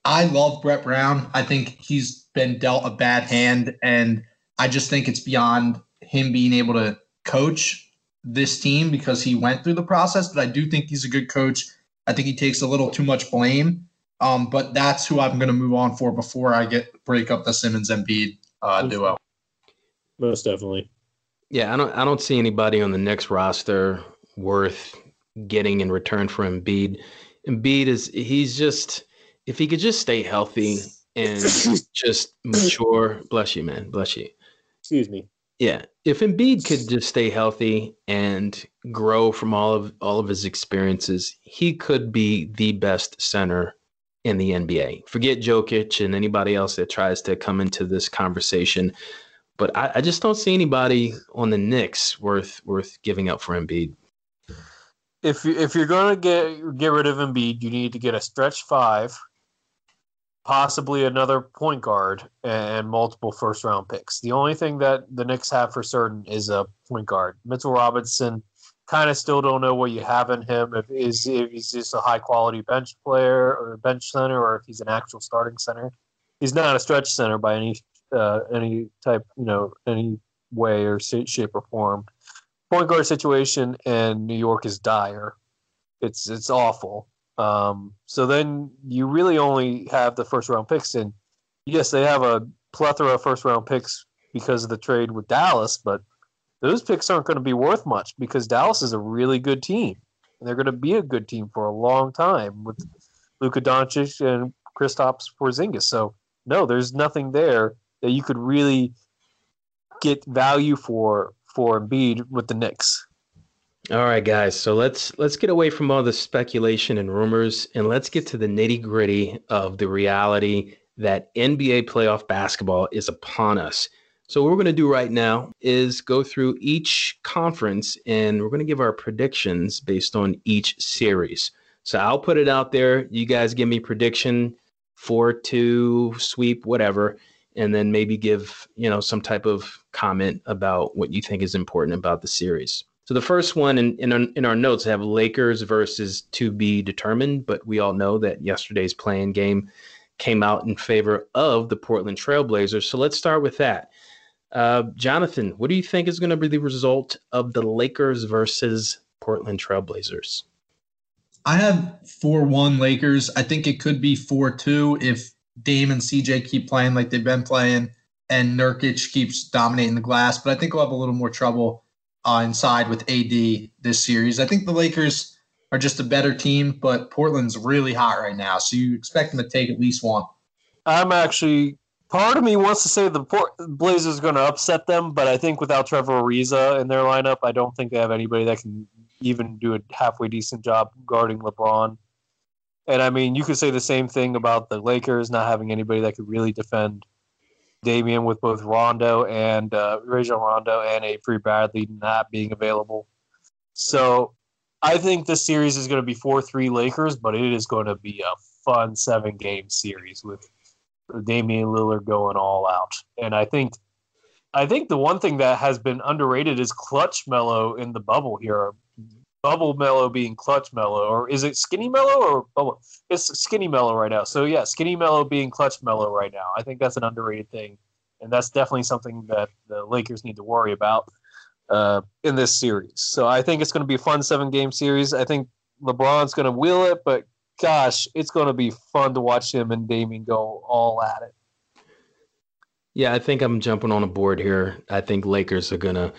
I love Brett Brown. I think he's been dealt a bad hand, and I just think it's beyond him being able to coach this team because he went through the process. But I do think he's a good coach. I think he takes a little too much blame. Um, but that's who I'm going to move on for before I get break up the Simmons and Embiid uh, duo. Most definitely. Yeah, I don't I don't see anybody on the Knicks roster worth getting in return for Embiid. Embiid is he's just if he could just stay healthy and just mature, bless you, man, bless you. Excuse me. Yeah, if Embiid could just stay healthy and grow from all of all of his experiences, he could be the best center in the NBA. Forget Jokic and anybody else that tries to come into this conversation, but I, I just don't see anybody on the Knicks worth worth giving up for Embiid. If you, if you're going to get get rid of Embiid, you need to get a stretch five, possibly another point guard, and multiple first round picks. The only thing that the Knicks have for certain is a point guard. Mitchell Robinson, kind of still don't know what you have in him. If is if he's just a high quality bench player or bench center, or if he's an actual starting center. He's not a stretch center by any uh, any type, you know, any way or shape or form. Point guard situation in New York is dire. It's it's awful. Um, so then you really only have the first round picks, and yes, they have a plethora of first round picks because of the trade with Dallas, but those picks aren't going to be worth much because Dallas is a really good team, and they're going to be a good team for a long time with Luka Doncic and Kristaps Porzingis. So no, there's nothing there that you could really get value for for Embiid with the Knicks. All right, guys. So let's let's get away from all the speculation and rumors, and let's get to the nitty gritty of the reality that NBA playoff basketball is upon us. So what we're going to do right now is go through each conference, and we're going to give our predictions based on each series. So I'll put it out there. You guys give me prediction four two sweep whatever, and then maybe give you know some type of comment about what you think is important about the series. So the first one in, in, our, in our notes have Lakers versus to be determined, but we all know that yesterday's playing game came out in favor of the Portland Trailblazers. So let's start with that. Uh, Jonathan, what do you think is going to be the result of the Lakers versus Portland Trailblazers? I have 4 1 Lakers. I think it could be 4 2 if Dame and CJ keep playing like they've been playing and Nurkic keeps dominating the glass. But I think we'll have a little more trouble uh, inside with AD this series. I think the Lakers are just a better team, but Portland's really hot right now. So you expect them to take at least one. I'm actually part of me wants to say the Blazers are going to upset them, but I think without Trevor Ariza in their lineup, I don't think they have anybody that can even do a halfway decent job guarding LeBron. And I mean, you could say the same thing about the Lakers not having anybody that could really defend Damian with both Rondo and uh, Rajon Rondo and Avery Bradley not being available. So I think this series is going to be 4 3 Lakers, but it is going to be a fun seven game series with Damian Lillard going all out. And I think I think the one thing that has been underrated is clutch Melo in the bubble here. Bubble Melo being clutch Melo, or is it skinny Melo or bubble? It's skinny Melo right now. So yeah, skinny Melo being clutch Melo right now. I think that's an underrated thing, and that's definitely something that the Lakers need to worry about uh, in this series. So I think it's going to be a fun seven game series. I think LeBron's going to wheel it, but gosh, it's going to be fun to watch him and Damian go all at it. Yeah, I think I'm jumping on a board here. I think Lakers are gonna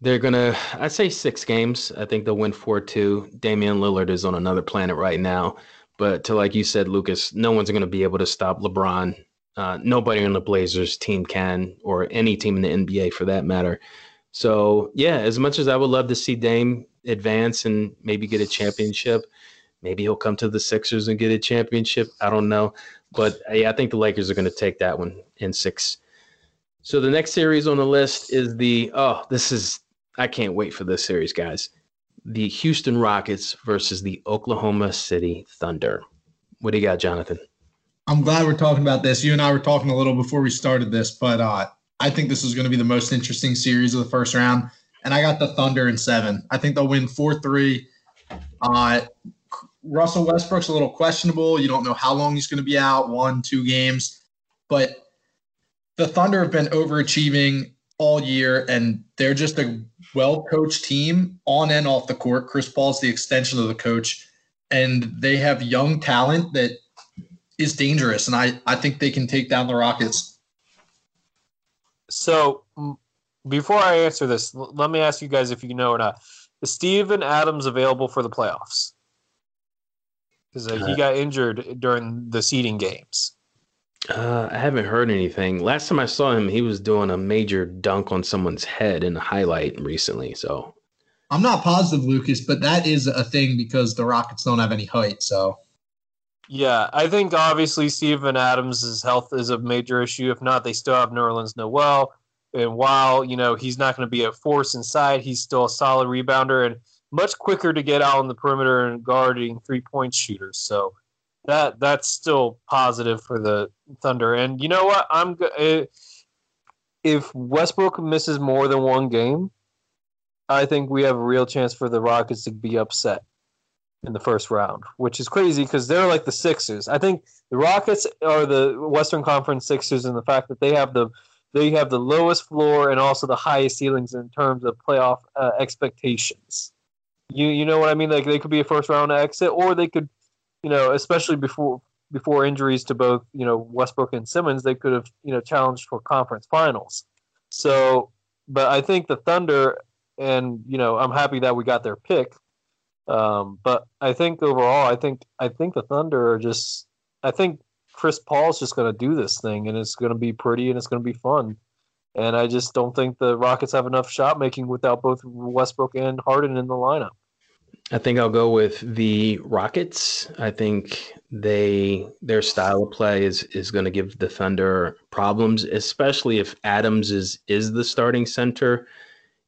they're gonna I'd say six games. I think they'll win four two. Damian Lillard is on another planet right now. But to like you said, Lucas, no one's gonna be able to stop LeBron. Uh, nobody on the Blazers team can, or any team in the NBA for that matter. So yeah, as much as I would love to see Dame advance and maybe get a championship, maybe he'll come to the Sixers and get a championship. I don't know. But yeah, I think the Lakers are going to take that one in six. So the next series on the list is the oh, this is I can't wait for this series, guys. The Houston Rockets versus the Oklahoma City Thunder. What do you got, Jonathan? I'm glad we're talking about this. You and I were talking a little before we started this, but uh, I think this is going to be the most interesting series of the first round. And I got the Thunder in seven. I think they'll win 4 3. Uh, Russell Westbrook's a little questionable. You don't know how long he's going to be out one, two games. But the Thunder have been overachieving all year, and they're just a well coached team on and off the court. Chris Paul's the extension of the coach, and they have young talent that is dangerous. And I, I think they can take down the Rockets. So before I answer this, let me ask you guys if you know or not. Is Steven Adams available for the playoffs? Because uh, he got injured during the seeding games. Uh, I haven't heard anything. Last time I saw him, he was doing a major dunk on someone's head in a highlight recently. So I'm not positive, Lucas, but that is a thing because the Rockets don't have any height. So yeah, I think obviously Steven Adams' health is a major issue. If not, they still have Nerlens Noel. And while, you know, he's not going to be a force inside, he's still a solid rebounder. And much quicker to get out on the perimeter and guarding three point shooters. So that that's still positive for the Thunder. And you know what? I'm eh, if Westbrook misses more than one game, I think we have a real chance for the Rockets to be upset in the first round, which is crazy because they're like the Sixers. I think the Rockets are the Western Conference Sixers and the fact that they have the they have the lowest floor and also the highest ceilings in terms of playoff uh, expectations. You you know what I mean? Like they could be a first round exit, or they could, you know, especially before before injuries to both you know Westbrook and Simmons, they could have you know challenged for conference finals. So, but I think the Thunder, and you know, I'm happy that we got their pick. Um, but I think overall, I think I think the Thunder are just. I think Chris Paul's just going to do this thing, and it's going to be pretty, and it's going to be fun. And I just don't think the Rockets have enough shot making without both Westbrook and Harden in the lineup. I think I'll go with the Rockets. I think they their style of play is is going to give the Thunder problems, especially if Adams is is the starting center.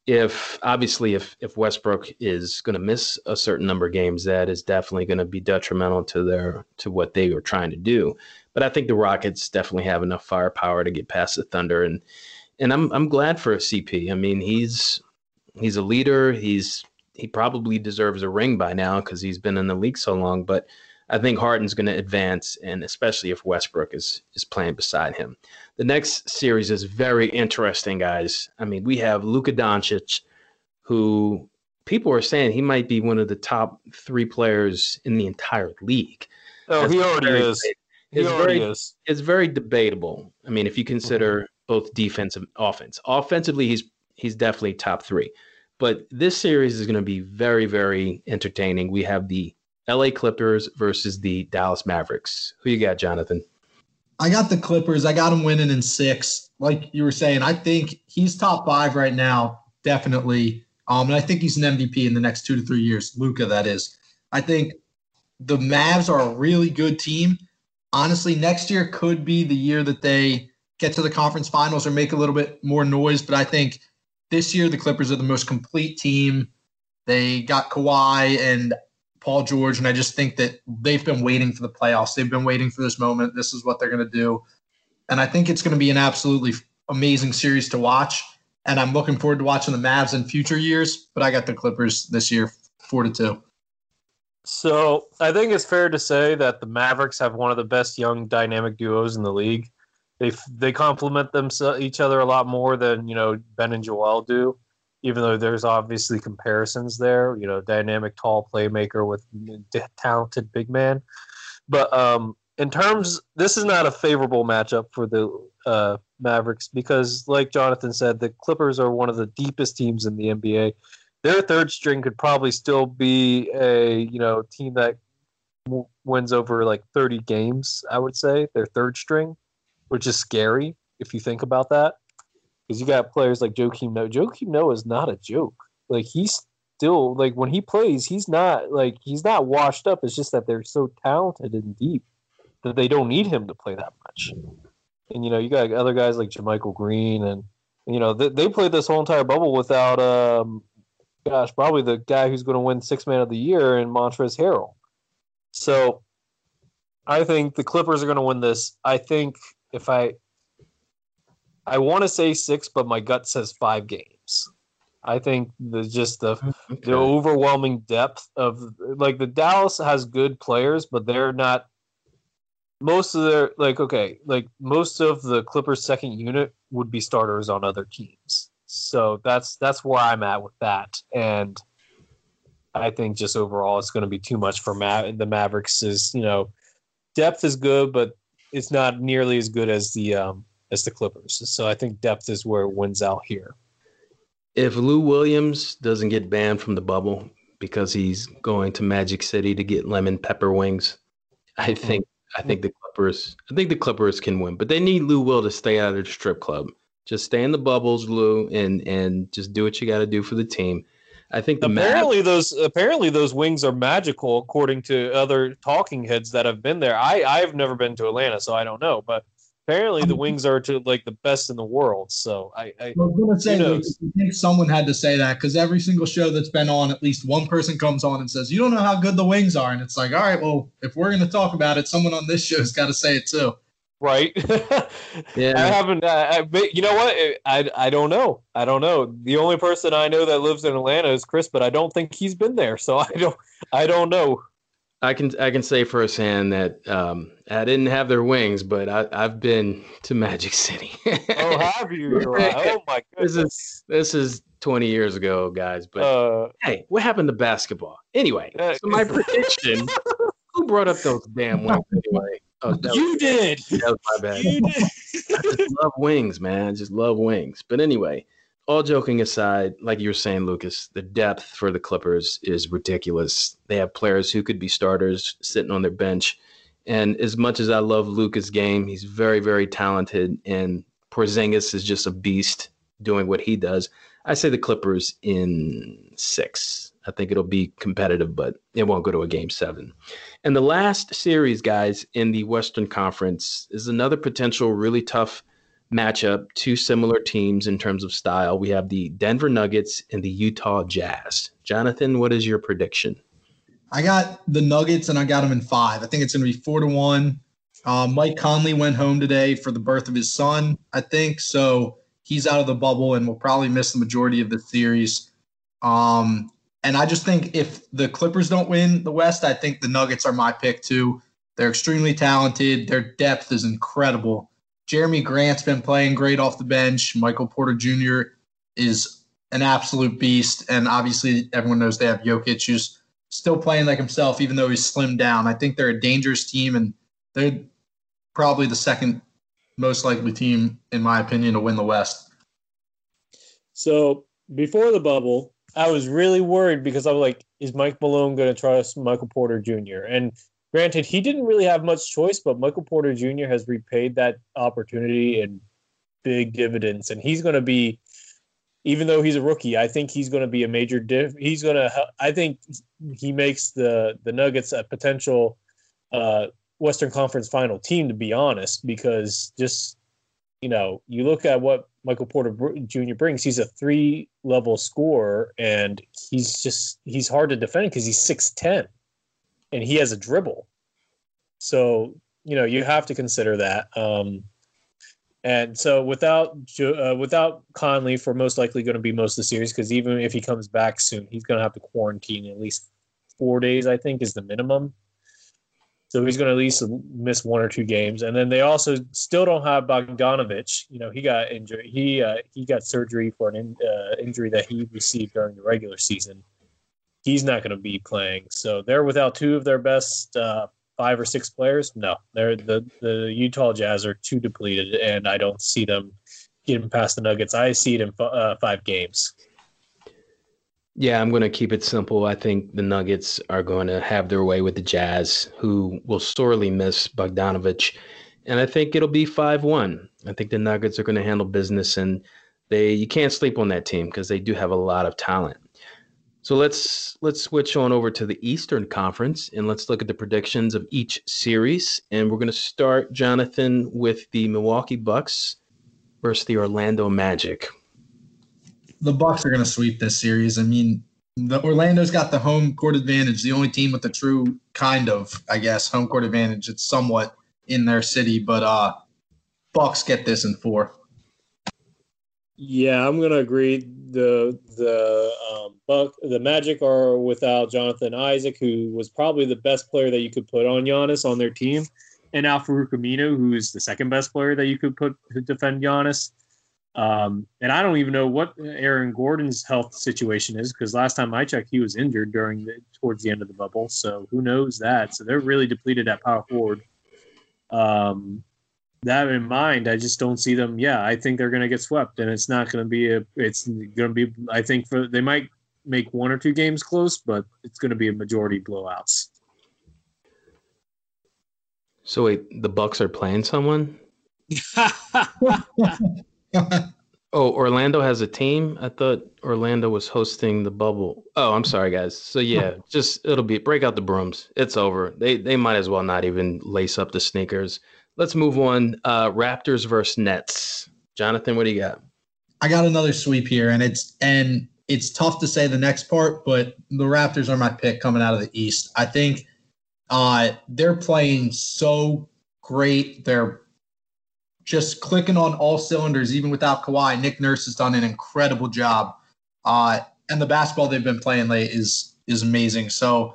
If obviously if if Westbrook is going to miss a certain number of games, that is definitely going to be detrimental to their to what they are trying to do. But I think the Rockets definitely have enough firepower to get past the Thunder, and and I'm I'm glad for a CP. I mean, he's he's a leader. He's he probably deserves a ring by now because he's been in the league so long. But I think Harden's going to advance, and especially if Westbrook is is playing beside him. The next series is very interesting, guys. I mean, we have Luka Doncic, who people are saying he might be one of the top three players in the entire league. Oh, That's he already very, is. He it's already very, is. It's very debatable. I mean, if you consider mm-hmm. Both defense and offense, offensively, he's he's definitely top three. But this series is going to be very, very entertaining. We have the LA Clippers versus the Dallas Mavericks. Who you got, Jonathan? I got the Clippers. I got them winning in six. Like you were saying, I think he's top five right now, definitely. Um, and I think he's an MVP in the next two to three years. Luka, that is. I think the Mavs are a really good team. Honestly, next year could be the year that they get to the conference finals or make a little bit more noise. But I think this year the Clippers are the most complete team. They got Kawhi and Paul George, and I just think that they've been waiting for the playoffs. They've been waiting for this moment. This is what they're going to do, and I think it's going to be an absolutely amazing series to watch. And I'm looking forward to watching the Mavs in future years. But I got the Clippers this year, four to two. So I think it's fair to say that the Mavericks have one of the best young dynamic duos in the league they they complement them each other a lot more than you know Ben and Joel do. even though there's obviously comparisons there. You know, dynamic, tall playmaker with talented big man. But um, in terms, this is not a favorable matchup for the uh, Mavericks because, like Jonathan said, the Clippers are one of the deepest teams in the NBA. Their third string could probably still be a you know team that w- wins over like 30 games. I would say their third string, which is scary if you think about that because you got players like Joakim Noah. Joakim Noah is not a joke. Like he's still like when he plays, he's not like he's not washed up. It's just that they're so talented and deep that they don't need him to play that much. And you know, you got other guys like JaMychal Green, and you know they, they played this whole entire bubble without, um, gosh, probably the guy who's going to win Six Man of the Year in Montrezl Harrell. So, I think the Clippers are going to win this. I think if I I want to say six, but my gut says five games. I think the just the okay. the overwhelming depth of like the Dallas has good players, but they're not most of their like okay, like most of the Clippers second unit would be starters on other teams. So that's that's where I'm at with that. And I think just overall it's going to be too much for Ma- the Mavericks is, you know, depth is good, but it's not nearly as good as the um as the Clippers. So I think depth is where it wins out here. If Lou Williams doesn't get banned from the bubble because he's going to Magic City to get lemon pepper wings, I hmm. think I think the Clippers I think the Clippers can win, but they need Lou Will to stay out of the strip club. Just stay in the bubbles, Lou, and and just do what you got to do for the team. I think apparently Mav- those apparently those wings are magical according to other talking heads that have been there. I I've never been to Atlanta, so I don't know, but apparently the wings are to like the best in the world. So I, I, I was gonna say, like, I think someone had to say that because every single show that's been on, at least one person comes on and says, "You don't know how good the wings are," and it's like, all right, well, if we're gonna talk about it, someone on this show's got to say it too. Right. yeah. I haven't. Uh, I, you know what? I I don't know. I don't know. The only person I know that lives in Atlanta is Chris, but I don't think he's been there. So I don't. I don't know. I can I can say firsthand that um, I didn't have their wings, but I, have been to Magic City. oh, have you? Oh my goodness! This is this is twenty years ago, guys. But uh, hey, what happened to basketball? Anyway, uh, so my prediction. who brought up those damn wings anyway? Oh, you did. That was my bad. I just love wings, man. I just love wings. But anyway, all joking aside, like you were saying, Lucas, the depth for the Clippers is ridiculous. They have players who could be starters sitting on their bench. And as much as I love Luka's game, he's very, very talented. And Porzingis is just a beast doing what he does. I say the Clippers in six. I think it'll be competitive, but it won't go to a game seven. And the last series, guys, in the Western Conference is another potential really tough matchup, two similar teams in terms of style. We have the Denver Nuggets and the Utah Jazz. Jonathan, what is your prediction? I got the Nuggets and I got them in five. I think it's going to be four to one. Uh, Mike Conley went home today for the birth of his son, I think. So he's out of the bubble and will probably miss the majority of the series. Um, and I just think if the Clippers don't win the West, I think the Nuggets are my pick too. They're extremely talented. Their depth is incredible. Jerami Grant's been playing great off the bench. Michael Porter Jr. is an absolute beast. And obviously, everyone knows they have Jokic, who's still playing like himself, even though he's slimmed down. I think they're a dangerous team, and they're probably the second most likely team, in my opinion, to win the West. So before the bubble, I was really worried because I was like, is Mike Malone going to trust Michael Porter Jr.? And Granted, he didn't really have much choice, but Michael Porter Jr. has repaid that opportunity in big dividends, and he's going to be. Even though he's a rookie, I think he's going to be a major diff. He's going to. I think he makes the the Nuggets a potential uh, Western Conference Final team. To be honest, because just you know, you look at what Michael Porter Jr. brings. He's a three level scorer, and he's just he's hard to defend because he's six ten and he has a dribble. So you know you have to consider that. Um, and so without uh, without Conley for most likely going to be most of the series because even if he comes back soon, he's going to have to quarantine at least four days. I think is the minimum. So he's going to at least miss one or two games. And then they also still don't have Bogdanovich. You know, he got injured. He uh, he got surgery for an in, uh, injury that he received during the regular season. He's not going to be playing. So they're without two of their best uh, five or six players. No, they're the the Utah Jazz are too depleted, and I don't see them getting past the Nuggets. I see it in uh, five games. Yeah, I'm going to keep it simple. I think the Nuggets are going to have their way with the Jazz, who will sorely miss Bogdanovich. And I think it'll be 5 1. I think the Nuggets are going to handle business, and they you can't sleep on that team because they do have a lot of talent. So let's let's switch on over to the Eastern Conference and let's look at the predictions of each series. And we're going to start, Jonathan, with the Milwaukee Bucks versus the Orlando Magic the Bucks are going to sweep this series. I mean, the Orlando's got the home court advantage. The only team with the true kind of, I guess, home court advantage. It's somewhat in their city, but uh, Bucks get this in four. Yeah, I'm gonna agree. The the um, Buck the Magic are without Jonathan Isaac, who was probably the best player that you could put on Giannis on their team, and Al-Farouq Aminu, who's the second best player that you could put to defend Giannis. Um, and I don't even know what Aaron Gordon's health situation is because last time I checked, he was injured during the towards the end of the bubble. So who knows that? So they're really depleted at power forward. Um, that in mind, I just don't see them. Yeah, I think they're going to get swept, and it's not going to be a. It's going to be. I think for they might make one or two games close, but it's going to be a majority blowouts. So wait, the Bucks are playing someone. oh, Orlando has a team. I thought Orlando was hosting the bubble. Oh, I'm sorry, guys. So yeah, just it'll be break out the brooms. It's over. They they might as well not even lace up the sneakers. Let's move on. Uh, Raptors versus Nets. Jonathan, what do you got? I got another sweep here, and it's and it's tough to say the next part, but the Raptors are my pick coming out of the East. I think uh, they're playing so great. They're just clicking on all cylinders, even without Kawhi. Nick Nurse has done an incredible job, uh, and the basketball they've been playing late is is amazing. So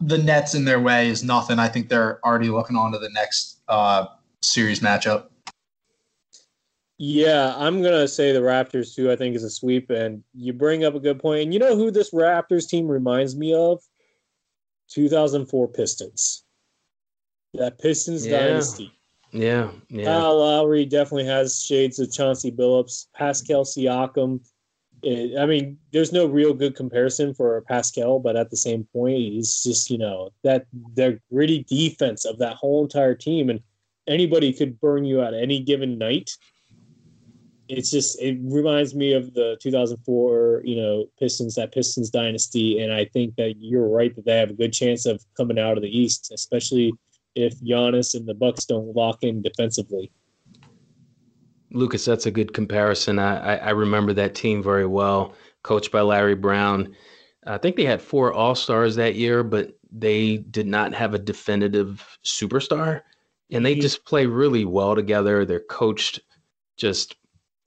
the Nets in their way is nothing. I think they're already looking on to the next uh, series matchup. Yeah, I'm gonna say the Raptors too. I think is a sweep, and you bring up a good point. And you know who this Raptors team reminds me of? 2004 Pistons. That Pistons yeah. dynasty yeah, yeah. Kyle Lowry definitely has shades of Chauncey Billups, Pascal Siakam. It, I mean, there's no real good comparison for Pascal, but at the same point, he's just you know that the gritty defense of that whole entire team, and anybody could burn you at any given night. It's just it reminds me of the 2004, you know, Pistons that Pistons dynasty, and I think that you're right that they have a good chance of coming out of the East, especially if Giannis and the Bucks don't lock in defensively. Lucas, that's a good comparison. I, I, remember that team very well, coached by Larry Brown. I think they had four All Stars that year, but they did not have a definitive superstar. And they just play really well together. They're coached just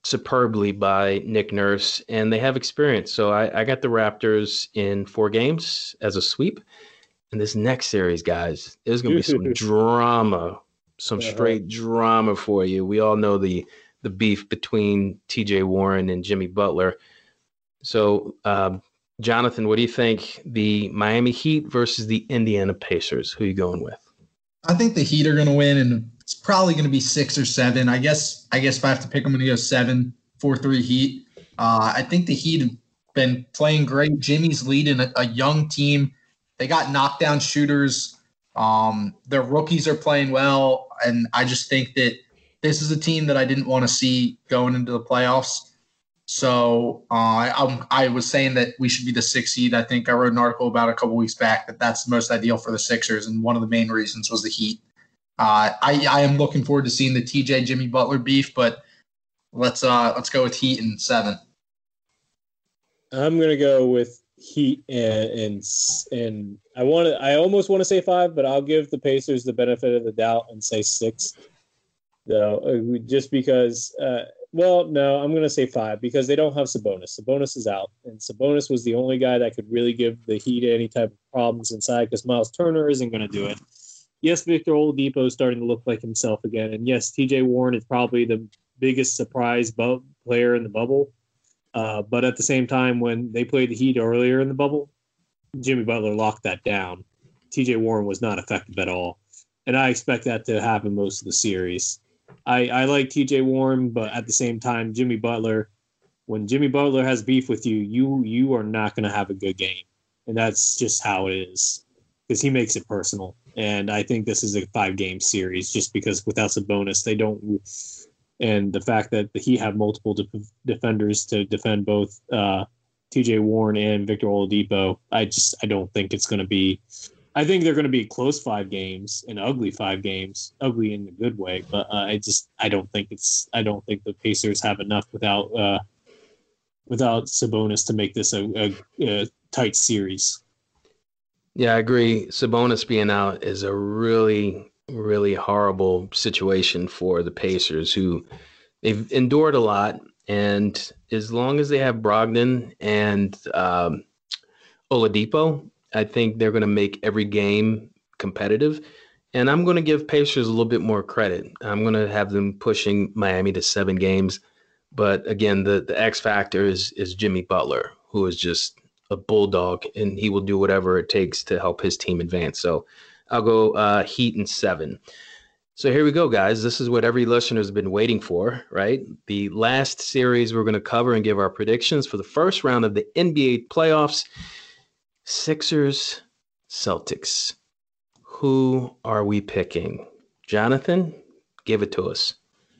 superbly by Nick Nurse, and they have experience. So I, I got the Raptors in four games as a sweep. And this next series, guys, there's gonna be some drama, some uh-huh. straight drama for you. We all know the the beef between T.J. Warren and Jimmy Butler. So, um, Jonathan, what do you think? The Miami Heat versus the Indiana Pacers. Who are you going with? I think the Heat are going to win, and it's probably going to be six or seven. I guess. I guess if I have to pick, I'm going to go seven, four, three Heat. Uh, I think the Heat have been playing great. Jimmy's leading a, a young team they got knockdown shooters. Um, their rookies are playing well, and I just think that this is a team that I didn't want to see going into the playoffs. So uh, I, I, was saying that we should be the sixth seed. I think I wrote an article about a couple weeks back that that's the most ideal for the Sixers, and one of the main reasons was the Heat. Uh, I, I am looking forward to seeing the TJ Jimmy Butler beef, but let's uh, let's go with Heat and seven. I'm gonna go with Heat and and and I want to. I almost want to say five, but I'll give the Pacers the benefit of the doubt and say six. Though, uh, just because. Uh, well, no, I'm going to say five because they don't have Sabonis. Sabonis is out, and Sabonis was the only guy that could really give the Heat any type of problems inside because Miles Turner isn't going to do it. yes, Victor Oladipo is starting to look like himself again, and yes, T.J. Warren is probably the biggest surprise bu- player in the bubble. Uh, but at the same time, when they played the Heat earlier in the bubble, Jimmy Butler locked that down. T.J. Warren was not effective at all, and I expect that to happen most of the series. I, I like T.J. Warren, but at the same time, Jimmy Butler. When Jimmy Butler has beef with you, you you are not going to have a good game, and that's just how it is because he makes it personal. And I think this is a five game series just because without Sabonis, they don't. And the fact that he have multiple de- defenders to defend both uh, T.J. Warren and Victor Oladipo, I just I don't think it's going to be. I think they're going to be close five games and ugly five games, ugly in a good way. But uh, I just I don't think it's I don't think the Pacers have enough without uh, without Sabonis to make this a, a, a tight series. Yeah, I agree. Sabonis being out is a really, really horrible situation for the Pacers, who they've endured a lot. And as long as they have Brogdon and um, Oladipo, I think they're going to make every game competitive. And I'm going to give Pacers a little bit more credit. I'm going to have them pushing Miami to seven games. But again, the, the X factor is is Jimmy Butler, who is just a bulldog, and he will do whatever it takes to help his team advance. So I'll go uh, Heat and seven. So here we go, guys. This is what every listener has been waiting for, right? The last series we're going to cover and give our predictions for the first round of the NBA playoffs Sixers, Celtics. Who are we picking? Jonathan, give it to us.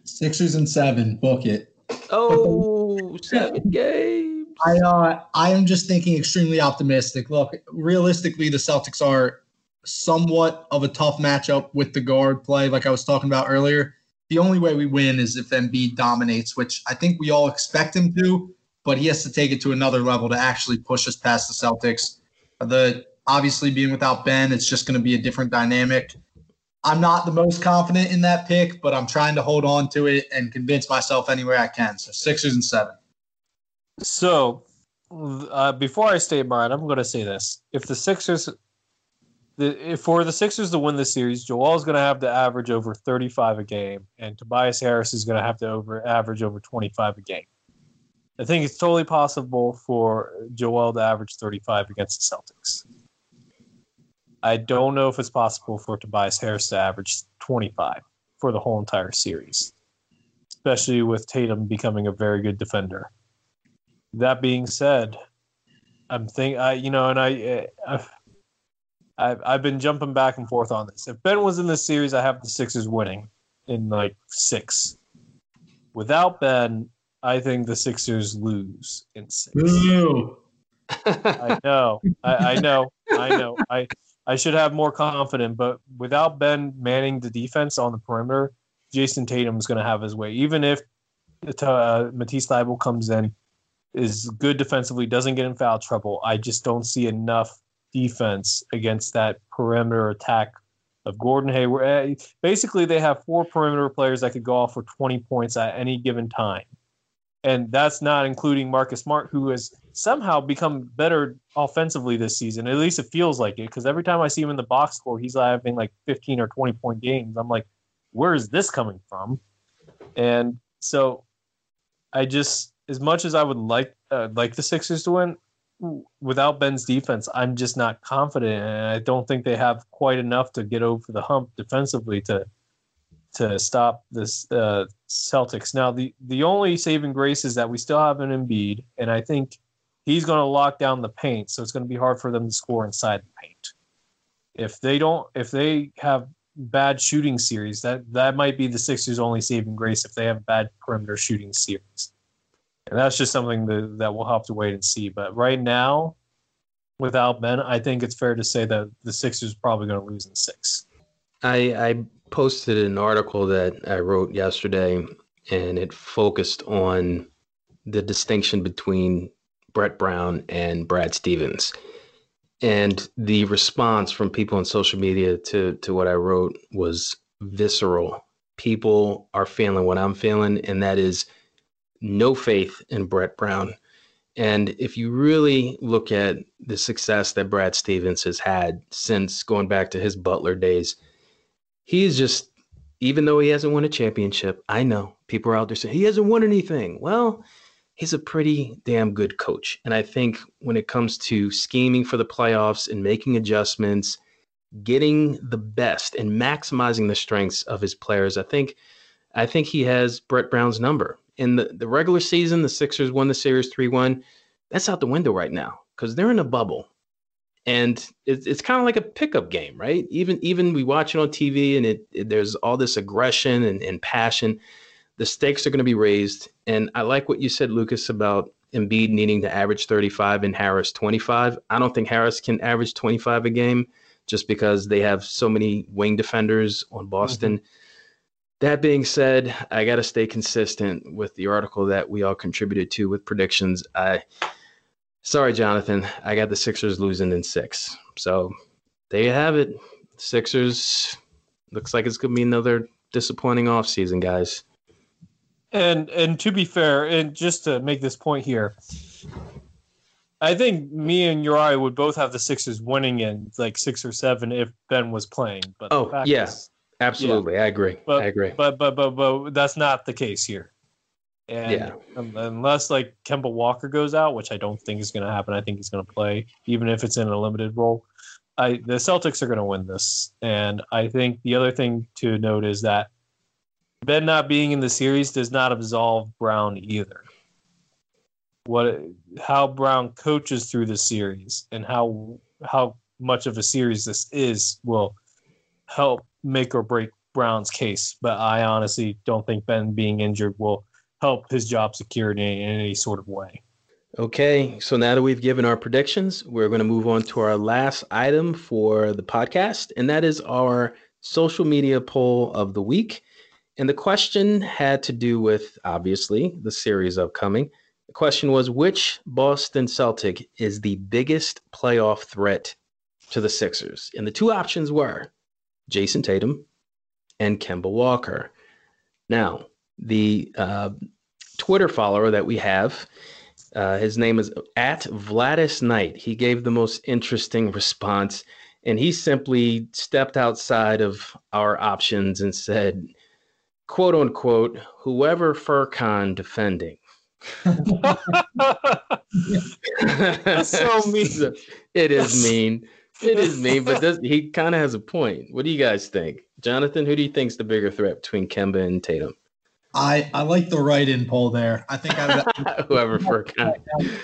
Sixers and seven. Book it. Oh, seven games. I uh, I am just thinking extremely optimistic. Look, realistically, the Celtics are somewhat of a tough matchup with the guard play, like I was talking about earlier. The only way we win is if Embiid dominates, which I think we all expect him to, but he has to take it to another level to actually push us past the Celtics. The obviously being without Ben, it's just going to be a different dynamic. I'm not the most confident in that pick, but I'm trying to hold on to it and convince myself anywhere I can. So Sixers and seven. So, uh, before I state mine, I'm going to say this: if the Sixers, the, for the Sixers to win the series, Joel is going to have to average over 35 a game, and Tobias Harris is going to have to over average over 25 a game. I think it's totally possible for Joel to average 35 against the Celtics. I don't know if it's possible for Tobias Harris to average 25 for the whole entire series, especially with Tatum becoming a very good defender. That being said, I'm think I you know, and I I've, I've I've been jumping back and forth on this. If Ben was in this series, I have the Sixers winning in like six. Without Ben, I think the Sixers lose in six. I know, I, I know, I know. I I should have more confidence, but without Ben manning the defense on the perimeter, Jayson Tatum is going to have his way. Even if uh, Matisse Thybulle comes in, is good defensively, doesn't get in foul trouble. I just don't see enough defense against that perimeter attack of Gordon Hayward. Basically, they have four perimeter players that could go off for 20 points at any given time. And that's not including Marcus Smart, who has somehow become better offensively this season. At least it feels like it, because every time I see him in the box score, he's having like 15 or 20 point games. I'm like, where is this coming from? And so I just, as much as I would like uh, like the Sixers to win, without Ben's defense, I'm just not confident, and I don't think they have quite enough to get over the hump defensively to to stop this uh, Celtics. Now, the the only saving grace is that we still have an Embiid, and I think he's going to lock down the paint, so it's going to be hard for them to score inside the paint. If they don't, if they have bad shooting series, that that might be the Sixers' only saving grace if they have bad perimeter shooting series. And that's just something that, that we'll have to wait and see. But right now, without Ben, I think it's fair to say that the Sixers probably going to lose in six. I, I posted an article that I wrote yesterday, and it focused on the distinction between Brett Brown and Brad Stevens. And the response from people on social media to, to what I wrote was visceral. People are feeling what I'm feeling, and that is no faith in Brett Brown. And if you really look at the success that Brad Stevens has had since going back to his Butler days, he is just, even though he hasn't won a championship, I know people are out there saying he hasn't won anything. Well, he's a pretty damn good coach. And I think when it comes to scheming for the playoffs and making adjustments, getting the best and maximizing the strengths of his players, I think I think he has Brett Brown's number. In the, the regular season, the Sixers won the series 3-1. That's out the window right now because they're in a bubble. And it's, it's kind of like a pickup game, right? Even even we watch it on TV and it, it there's all this aggression and, and passion the stakes are going to be raised. And I like what you said, Lucas, about Embiid needing to average 35 and Harris 25. I don't think Harris can average 25 a game just because they have so many wing defenders on Boston. Mm-hmm. That being said, I got to stay consistent with the article that we all contributed to with predictions. I sorry, Jonathan, I got the Sixers losing in six. So there you have it. Sixers looks like it's going to be another disappointing offseason, guys. And and to be fair, and just to make this point here, I think me and Uri would both have the Sixers winning in like six or seven if Ben was playing. But oh yeah, is, absolutely, yeah. I agree. But, I agree. But but but but that's not the case here. And yeah. unless like Kemba Walker goes out, which I don't think is going to happen, I think he's going to play, even if it's in a limited role. I the Celtics are going to win this, and I think the other thing to note is that Ben not being in the series does not absolve Brown either. What how Brown coaches through the series and how how much of a series this is will help make or break Brown's case. But I honestly don't think Ben being injured will help his job security in any sort of way. Okay, so now that we've given our predictions, we're going to move on to our last item for the podcast, and that is our social media poll of the week. And the question had to do with, obviously, the series upcoming. The question was which Boston Celtic is the biggest playoff threat to the Sixers? And the two options were Jayson Tatum and Kemba Walker. Now, the uh, Twitter follower that we have, uh, his name is at Vladis Knight. He gave the most interesting response, and he simply stepped outside of our options and said, quote unquote, whoever Furkan defending. That's so mean. it is mean. It is mean, but this, he kind of has a point. What do you guys think, Jonathan? Who do you think is the bigger threat between Kemba and Tatum? I I like the write-in poll there. I think I whoever Furkan.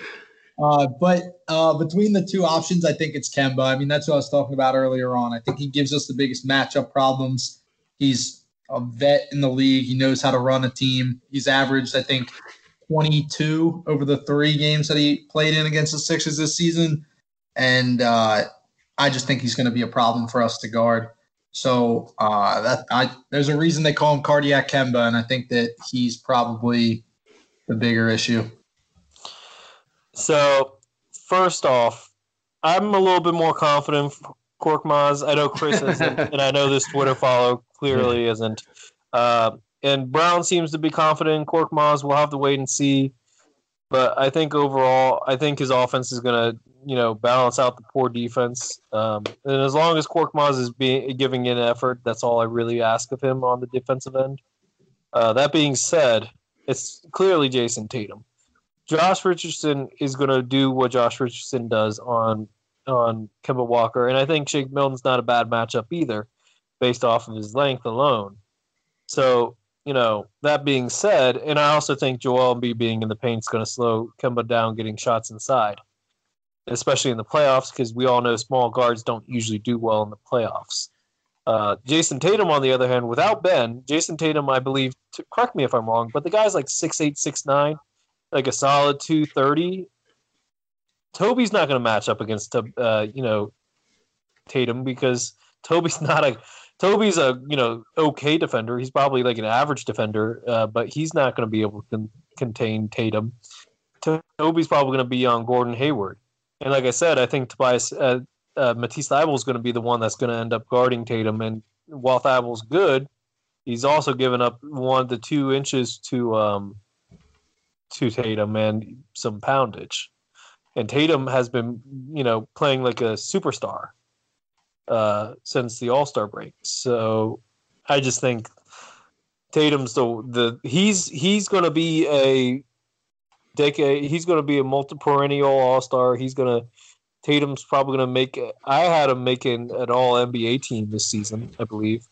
Uh, but uh, between the two options, I think it's Kemba. I mean, that's what I was talking about earlier on. I think he gives us the biggest matchup problems. He's a vet in the league. He knows how to run a team. He's averaged, I think, 22 over the three games that he played in against the Sixers this season. And uh, I just think he's going to be a problem for us to guard. So uh, that I, there's a reason they call him cardiac Kemba, and I think that he's probably the bigger issue. So first off, I'm a little bit more confident Korkmaz. I know Chris isn't, and I know this Twitter follow clearly isn't. Uh, and Brown seems to be confident in Korkmaz. We'll have to wait and see. But I think overall, I think his offense is going to, you know, balance out the poor defense. Um, and as long as Korkmaz is being giving in effort, that's all I really ask of him on the defensive end. Uh, that being said, it's clearly Jayson Tatum. Josh Richardson is going to do what Josh Richardson does on on Kemba Walker, and I think Shake Milton's not a bad matchup either, based off of his length alone. So you know that being said, and I also think Joel Embiid being in the paint is going to slow Kemba down getting shots inside, especially in the playoffs, because we all know small guards don't usually do well in the playoffs. Uh, Jayson Tatum, on the other hand, without Ben, Jayson Tatum, I believe, to, correct me if I'm wrong, but the guy's like six eight, six nine, like a solid 230 Toby's not going to match up against uh, you know Tatum because Toby's not a Toby's a you know okay defender. He's probably like an average defender, uh, but he's not going to be able to con- contain Tatum. Toby's probably going to be on Gordon Hayward, and like I said, I think Tobias uh, uh, Matisse Thybulle is going to be the one that's going to end up guarding Tatum. And while Thybulle's good, he's also given up one to two inches to um, to Tatum and some poundage and Tatum has been, you know, playing like a superstar uh, since the All Star break. So I just think Tatum's the the he's he's going to be a He's going to be a multi perennial All Star. He's going to Tatum's probably going to make. I had him making an All NBA team this season, I believe,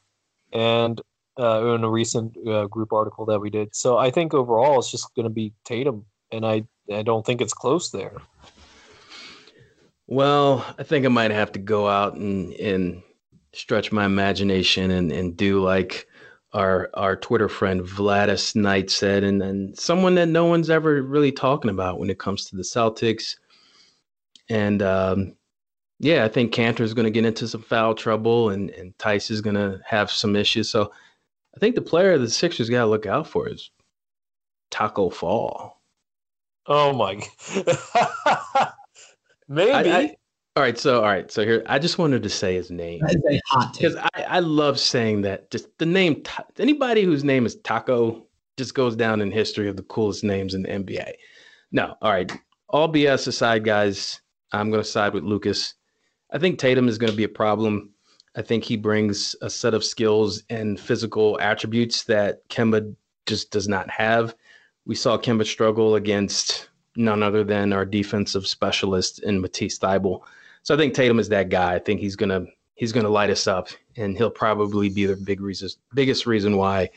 and uh, in a recent uh, group article that we did. So I think overall it's just going to be Tatum, and I I don't think it's close there. Well, I think I might have to go out and, and stretch my imagination and, and do like our our Twitter friend Vladis Knight said, and, and someone that no one's ever really talking about when it comes to the Celtics. And um, yeah, I think Kanter's going to get into some foul trouble, and and Theis is going to have some issues. So I think the player the Sixers got to look out for is Taco Fall. Oh my! Maybe. I, I, all right, so all right, so here I just wanted to say his name because I, I love saying that. Just the name. Anybody whose name is Taco just goes down in history of the coolest names in the NBA. No, all right. All BS aside, guys, I'm going to side with Lucas. I think Tatum is going to be a problem. I think he brings a set of skills and physical attributes that Kemba just does not have. We saw Kemba struggle against none other than our defensive specialist in Matisse Thybulle. So I think Tatum is that guy. I think he's gonna he's gonna light us up, and he'll probably be the big reason, biggest reason why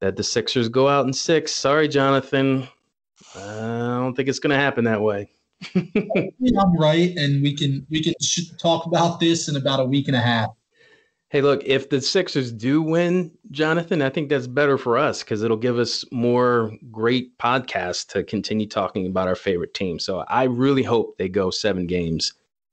that the Sixers go out in six. Sorry, Jonathan. I don't think it's gonna happen that way. I'm right, and we can we can talk about this in about a week and a half. Hey, look, if the Sixers do win, Jonathan, I think that's better for us because it'll give us more great podcasts to continue talking about our favorite team. So I really hope they go seven games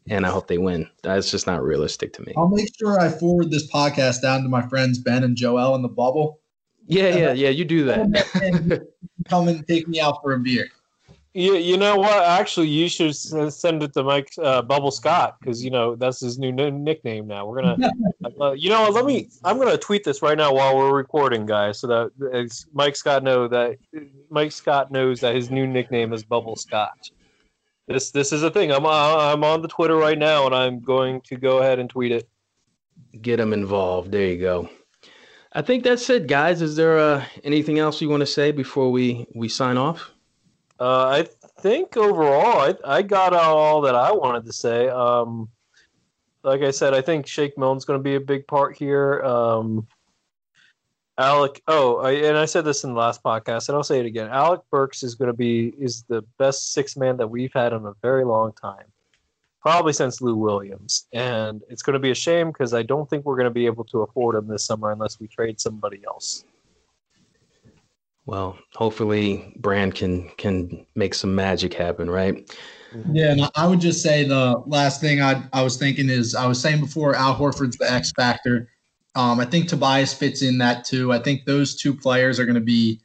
and I hope they win. That's just not realistic to me. I'll make sure I forward this podcast down to my friends Ben and Joel in the bubble. Yeah, yeah, yeah. You do that. Come and take me out for a beer. You, you know what? Actually, you should send it to Mike uh, Bubble Scott because you know that's his new n- nickname now. We're gonna, uh, you know, let me. I'm gonna tweet this right now while we're recording, guys, so that Mike Scott know that Mike Scott knows that his new nickname is Bubble Scott. This this is a thing. I'm uh, I'm on the Twitter right now, and I'm going to go ahead and tweet it. Get them involved. There you go. I think that's it, guys. Is there uh, anything else you want to say before we we sign off? Uh, I think overall, I, I got out all that I wanted to say. Um, like I said, I think Shake Milton's going to be a big part here. Um, Alec, oh, I, and I said this in the last podcast, and I'll say it again. Alec Burks is going to be is the best six man that we've had in a very long time, probably since Lou Williams, and it's going to be a shame because I don't think we're going to be able to afford him this summer unless we trade somebody else. Well, hopefully Brand can can make some magic happen, right? Yeah, and I would just say the last thing I I was thinking is I was saying before Al Horford's the X factor. Um, I think Tobias fits in that too. I think those two players are going to be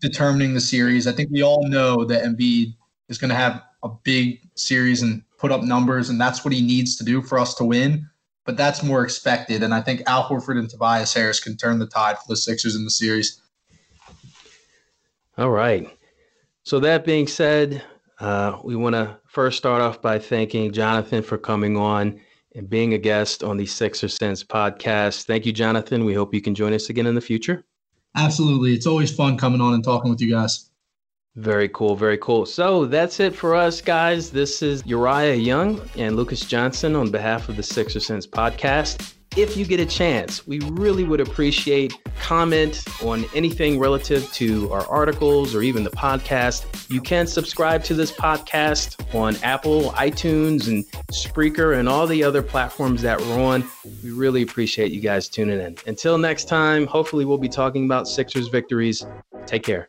determining the series. I think we all know that Embiid is going to have a big series and put up numbers, and that's what he needs to do for us to win. But that's more expected, and I think Al Horford and Tobias Harris can turn the tide for the Sixers in the series. All right. So that being said, uh, we want to first start off by thanking Jonathan for coming on and being a guest on the Sixer Sense podcast. Thank you, Jonathan. We hope you can join us again in the future. Absolutely. It's always fun coming on and talking with you guys. Very cool. Very cool. So that's it for us, guys. This is Uriah Young and Lucas Johnson on behalf of the Sixer Sense podcast if you get a chance, we really would appreciate comment on anything relative to our articles or even the podcast. You can subscribe to this podcast on Apple, iTunes, and Spreaker, and all the other platforms that we're on. We really appreciate you guys tuning in. Until next time, hopefully, we'll be talking about Sixers victories. Take care.